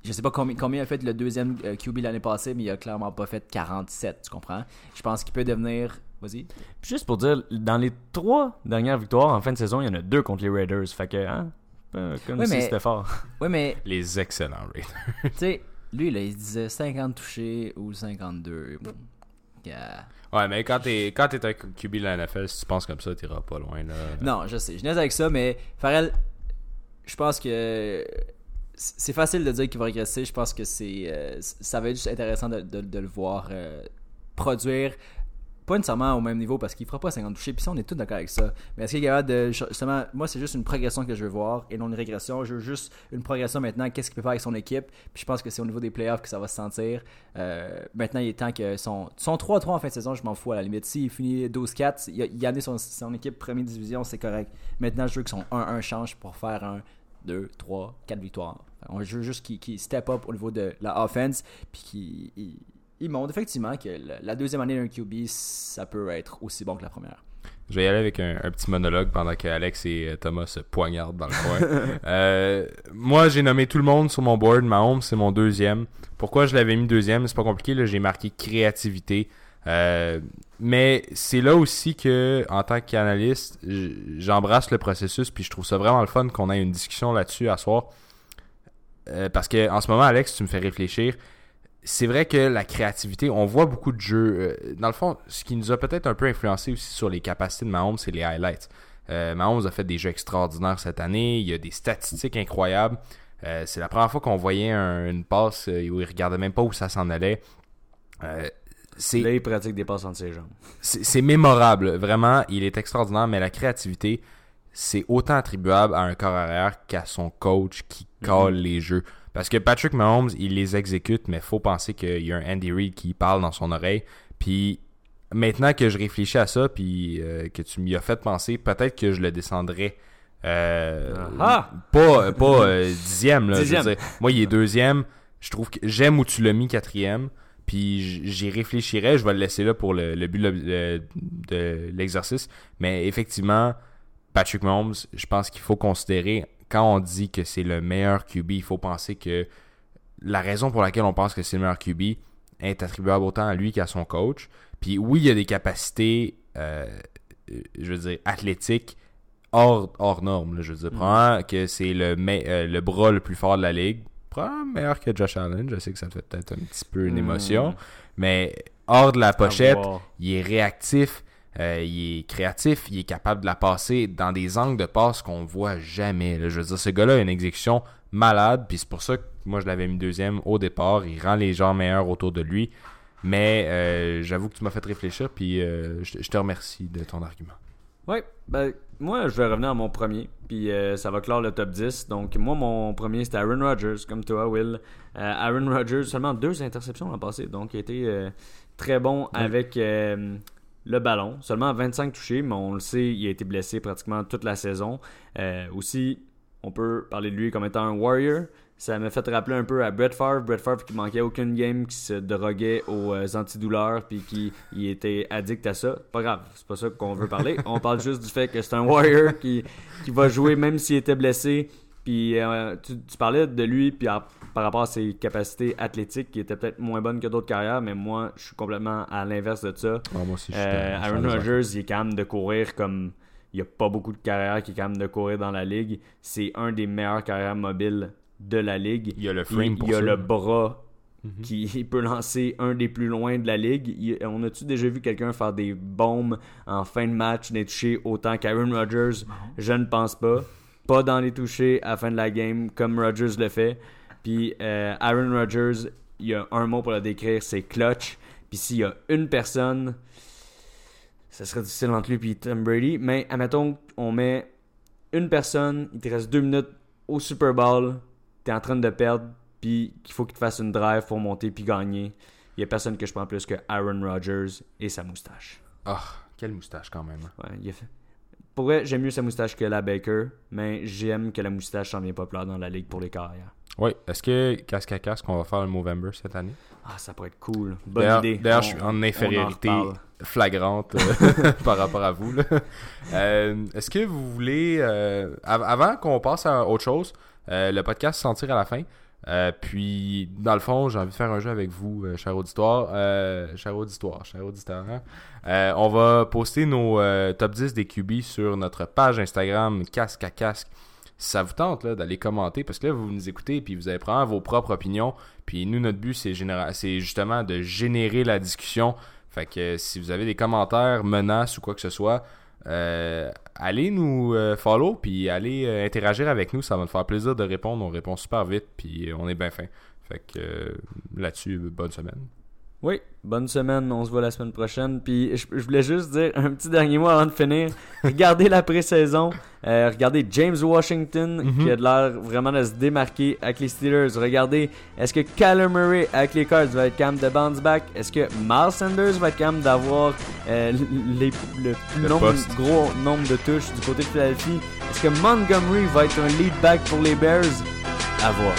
Speaker 1: je sais pas combien, a fait le deuxième euh, QB l'année passée, mais il a clairement pas fait 47, tu comprends? Je pense qu'il peut devenir. Vas-y.
Speaker 2: Juste pour dire, dans les trois dernières victoires en fin de saison, il y en a deux contre les Raiders. Fait que, hein, comme
Speaker 1: Oui,
Speaker 2: si
Speaker 1: mais-
Speaker 2: c'était fort.
Speaker 1: Oui, mais
Speaker 3: Les excellents Raiders.
Speaker 1: Tu sais, lui, là, il disait 50 touchés ou 52. Bon, yeah.
Speaker 3: Ouais, mais quand t'es quand t'es un QB de la NFL, si tu penses comme ça, t'iras pas loin. Là.
Speaker 1: Non, je sais, je niaise avec ça, mais Farrell, je pense que c'est facile de dire qu'il va régresser. Je pense que c'est euh, ça va être juste intéressant de, le voir euh, produire. Pas nécessairement au même niveau parce qu'il fera pas 50 touchés, puis ça, on est tous d'accord avec ça. Mais est-ce qu'il est capable de. Justement, moi, c'est juste une progression que je veux voir et non une régression. Je veux juste une progression maintenant. Qu'est-ce qu'il peut faire avec son équipe? Puis je pense que c'est au niveau des playoffs que ça va se sentir. Euh, maintenant, il est temps que son, son 3-3 en fin de saison, je m'en fous à la limite. S'il finit 12-4, il a, son, son équipe première division, c'est correct. Maintenant, je veux que son 1-1 change pour faire un 2, 3, 4 victoires. On veut juste qu'il qu'il step up au niveau de la offense, puis qu'il il- il montre effectivement que la, deuxième année d'un QB, ça peut être aussi bon que la première.
Speaker 3: Je vais y aller avec un, un petit monologue pendant que Alex et euh, Thomas se poignardent dans le coin. Euh, moi, j'ai nommé tout le monde sur mon board. Mahomes, c'est mon deuxième. Pourquoi je l'avais mis deuxième? C'est pas compliqué. J'ai marqué créativité. Euh, mais c'est là aussi que, en tant qu'analyste, j'embrasse le processus. Puis je trouve ça vraiment le fun qu'on ait une discussion là-dessus à soir. Euh, parce que en ce moment, Alex, tu me fais réfléchir. C'est vrai que la créativité, on voit beaucoup de jeux. euh, dans le fond, ce qui nous a peut-être un peu influencé aussi sur les capacités de Mahomes, c'est les highlights. Euh, Mahomes a fait des jeux extraordinaires cette année. Il y a des statistiques incroyables. C'est la première fois qu'on voyait un- une passe où il regardait même pas où ça s'en allait.
Speaker 2: Là, il pratique des passes entre ses jambes.
Speaker 3: c'est mémorable, vraiment, il est extraordinaire, mais la créativité, c'est autant attribuable à un corps arrière qu'à son coach qui colle les jeux. Parce que Patrick Mahomes, il les exécute, mais faut penser qu'il y a un Andy Reid qui parle dans son oreille. Puis maintenant que je réfléchis à ça, puis euh, que tu m'y as fait penser, peut-être que je le descendrais. euh,
Speaker 2: Ah!
Speaker 3: Pas, pas euh, dixième, là, je veux
Speaker 2: Dixième.
Speaker 3: dire. Moi, il est deuxième. Je trouve que j'aime où tu l'as mis quatrième. Puis j'y réfléchirais. Je vais le laisser là pour le, le but de l'exercice. Mais effectivement, Patrick Mahomes, je pense qu'il faut considérer quand on dit que c'est le meilleur QB, il faut penser que la raison pour laquelle on pense que c'est le meilleur QB est attribuable autant à lui qu'à son coach. Puis oui, il y a des capacités, euh, je veux dire, athlétiques hors, hors normes. là. Je veux dire,
Speaker 2: Mhm.
Speaker 3: probablement que c'est le, euh, le bras le plus fort de la ligue. Probablement meilleur que Josh Allen. Je sais que ça te fait peut-être un petit peu une
Speaker 2: Mhm.
Speaker 3: émotion. Mais hors de la pochette, il est réactif, euh, il est créatif, il est capable de la passer dans des angles de passe qu'on voit jamais. là. Je veux dire, ce gars-là a une exécution malade, puis c'est pour ça que moi je l'avais mis deuxième au départ. Il rend les gens meilleurs autour de lui. Mais euh, j'avoue que tu m'as fait réfléchir, puis euh, je je te remercie de ton argument.
Speaker 2: Ouais, ben, moi, je vais revenir à mon premier, puis ça va clore le top 10. Donc, moi, mon premier, c'était Aaron Rodgers, comme toi, Will. Aaron Rodgers, seulement deux interceptions l'an passé, donc il a été euh, très bon avec le ballon. Seulement 25 touchés, mais on le sait, il a été blessé pratiquement toute la saison. Euh, aussi, on peut parler de lui comme étant un warrior. Ça m'a fait rappeler un peu à Brett Favre. Brett Favre qui manquait aucune game, qui se droguait aux euh, antidouleurs, puis qui il était addict à ça. Pas grave, c'est pas ça qu'on veut parler. On parle juste du fait que c'est un warrior qui, qui va jouer même s'il était blessé. Puis euh, tu, tu parlais de lui, puis par rapport à ses capacités athlétiques, qui étaient peut-être moins bonnes que d'autres carrières, mais moi, je suis complètement à l'inverse de ça.
Speaker 3: moi aussi, je suis
Speaker 2: Euh, Aaron. Rodgers, il est capable de courir comme. Il n'y a pas beaucoup de carrières qui est capable de courir dans la ligue. C'est un des meilleurs carrières mobiles de la ligue.
Speaker 3: Il y a le
Speaker 2: Il,
Speaker 3: frame pour
Speaker 2: il a
Speaker 3: ça.
Speaker 2: le bras
Speaker 3: Mhm.
Speaker 2: qui il peut lancer un des plus loin de la ligue. Il- on a-tu déjà vu quelqu'un faire des bombes en fin de match, des touchés autant qu'Aaron Rodgers? Je ne pense pas. Pas dans les touchés à la fin de la game comme Rodgers le fait. Puis euh, Aaron Rodgers, il y a un mot pour le décrire, c'est clutch. Puis s'il y a une personne, ça serait difficile entre lui et Tom Brady. Mais admettons, on met une personne, il te reste deux minutes au Super Bowl, t'es en train de perdre, puis qu'il faut qu'il te fasse une drive pour monter puis gagner. Il y a personne que je prends plus que Aaron Rodgers et sa moustache.
Speaker 3: Ah, quelle moustache quand même.
Speaker 2: Ouais, il a fait. Pour vrai, j'aime mieux sa moustache que la Baker, mais j'aime que la moustache s'en vient populaire dans la ligue pour les carrières.
Speaker 3: Oui, est-ce que casque à casque, on va faire le Movember cette année?
Speaker 2: Ah, ça pourrait être cool. Bonne
Speaker 3: D'ailleurs-
Speaker 2: idée.
Speaker 3: D'ailleurs,
Speaker 2: On-
Speaker 3: je suis en infériorité flagrante euh, par rapport à vous. là. Euh, Est-ce que vous voulez, euh, av- avant qu'on passe à autre chose, le podcast Sentir à la fin, puis dans le fond, j'ai envie de faire un jeu avec vous, cher auditoire, cher auditoire, cher auditeur. hein. On va poster nos top 10 des QB sur notre page Instagram casque à casque. Ça vous tente d'aller commenter, parce que là, vous nous écoutez puis vous avez probablement vos propres opinions. Puis nous, notre but, c'est justement de générer la discussion. Fait que euh, si vous avez des commentaires, menaces ou quoi que ce soit, euh, allez nous euh, follow puis allez interagir avec nous. Ça va nous faire plaisir de répondre. On répond super vite puis on est bien fin. Fait que là-dessus, bonne semaine.
Speaker 2: Oui, bonne semaine. On se voit la semaine prochaine. Puis je, je voulais juste dire un petit dernier mot avant de finir. Regardez la pré-saison. Euh, regardez James Washington
Speaker 3: Mhm.
Speaker 2: qui a de l'air vraiment de se démarquer avec les Steelers. Regardez, est-ce que Kyler Murray avec les Cards va être capable de bounce back? Est-ce que Miles Sanders va être capable d'avoir euh, le plus
Speaker 3: Le
Speaker 2: nombre,
Speaker 3: poste.
Speaker 2: gros nombre de touches du côté de Philadelphie? Est-ce que Montgomery va être un lead back pour les Bears? À voir.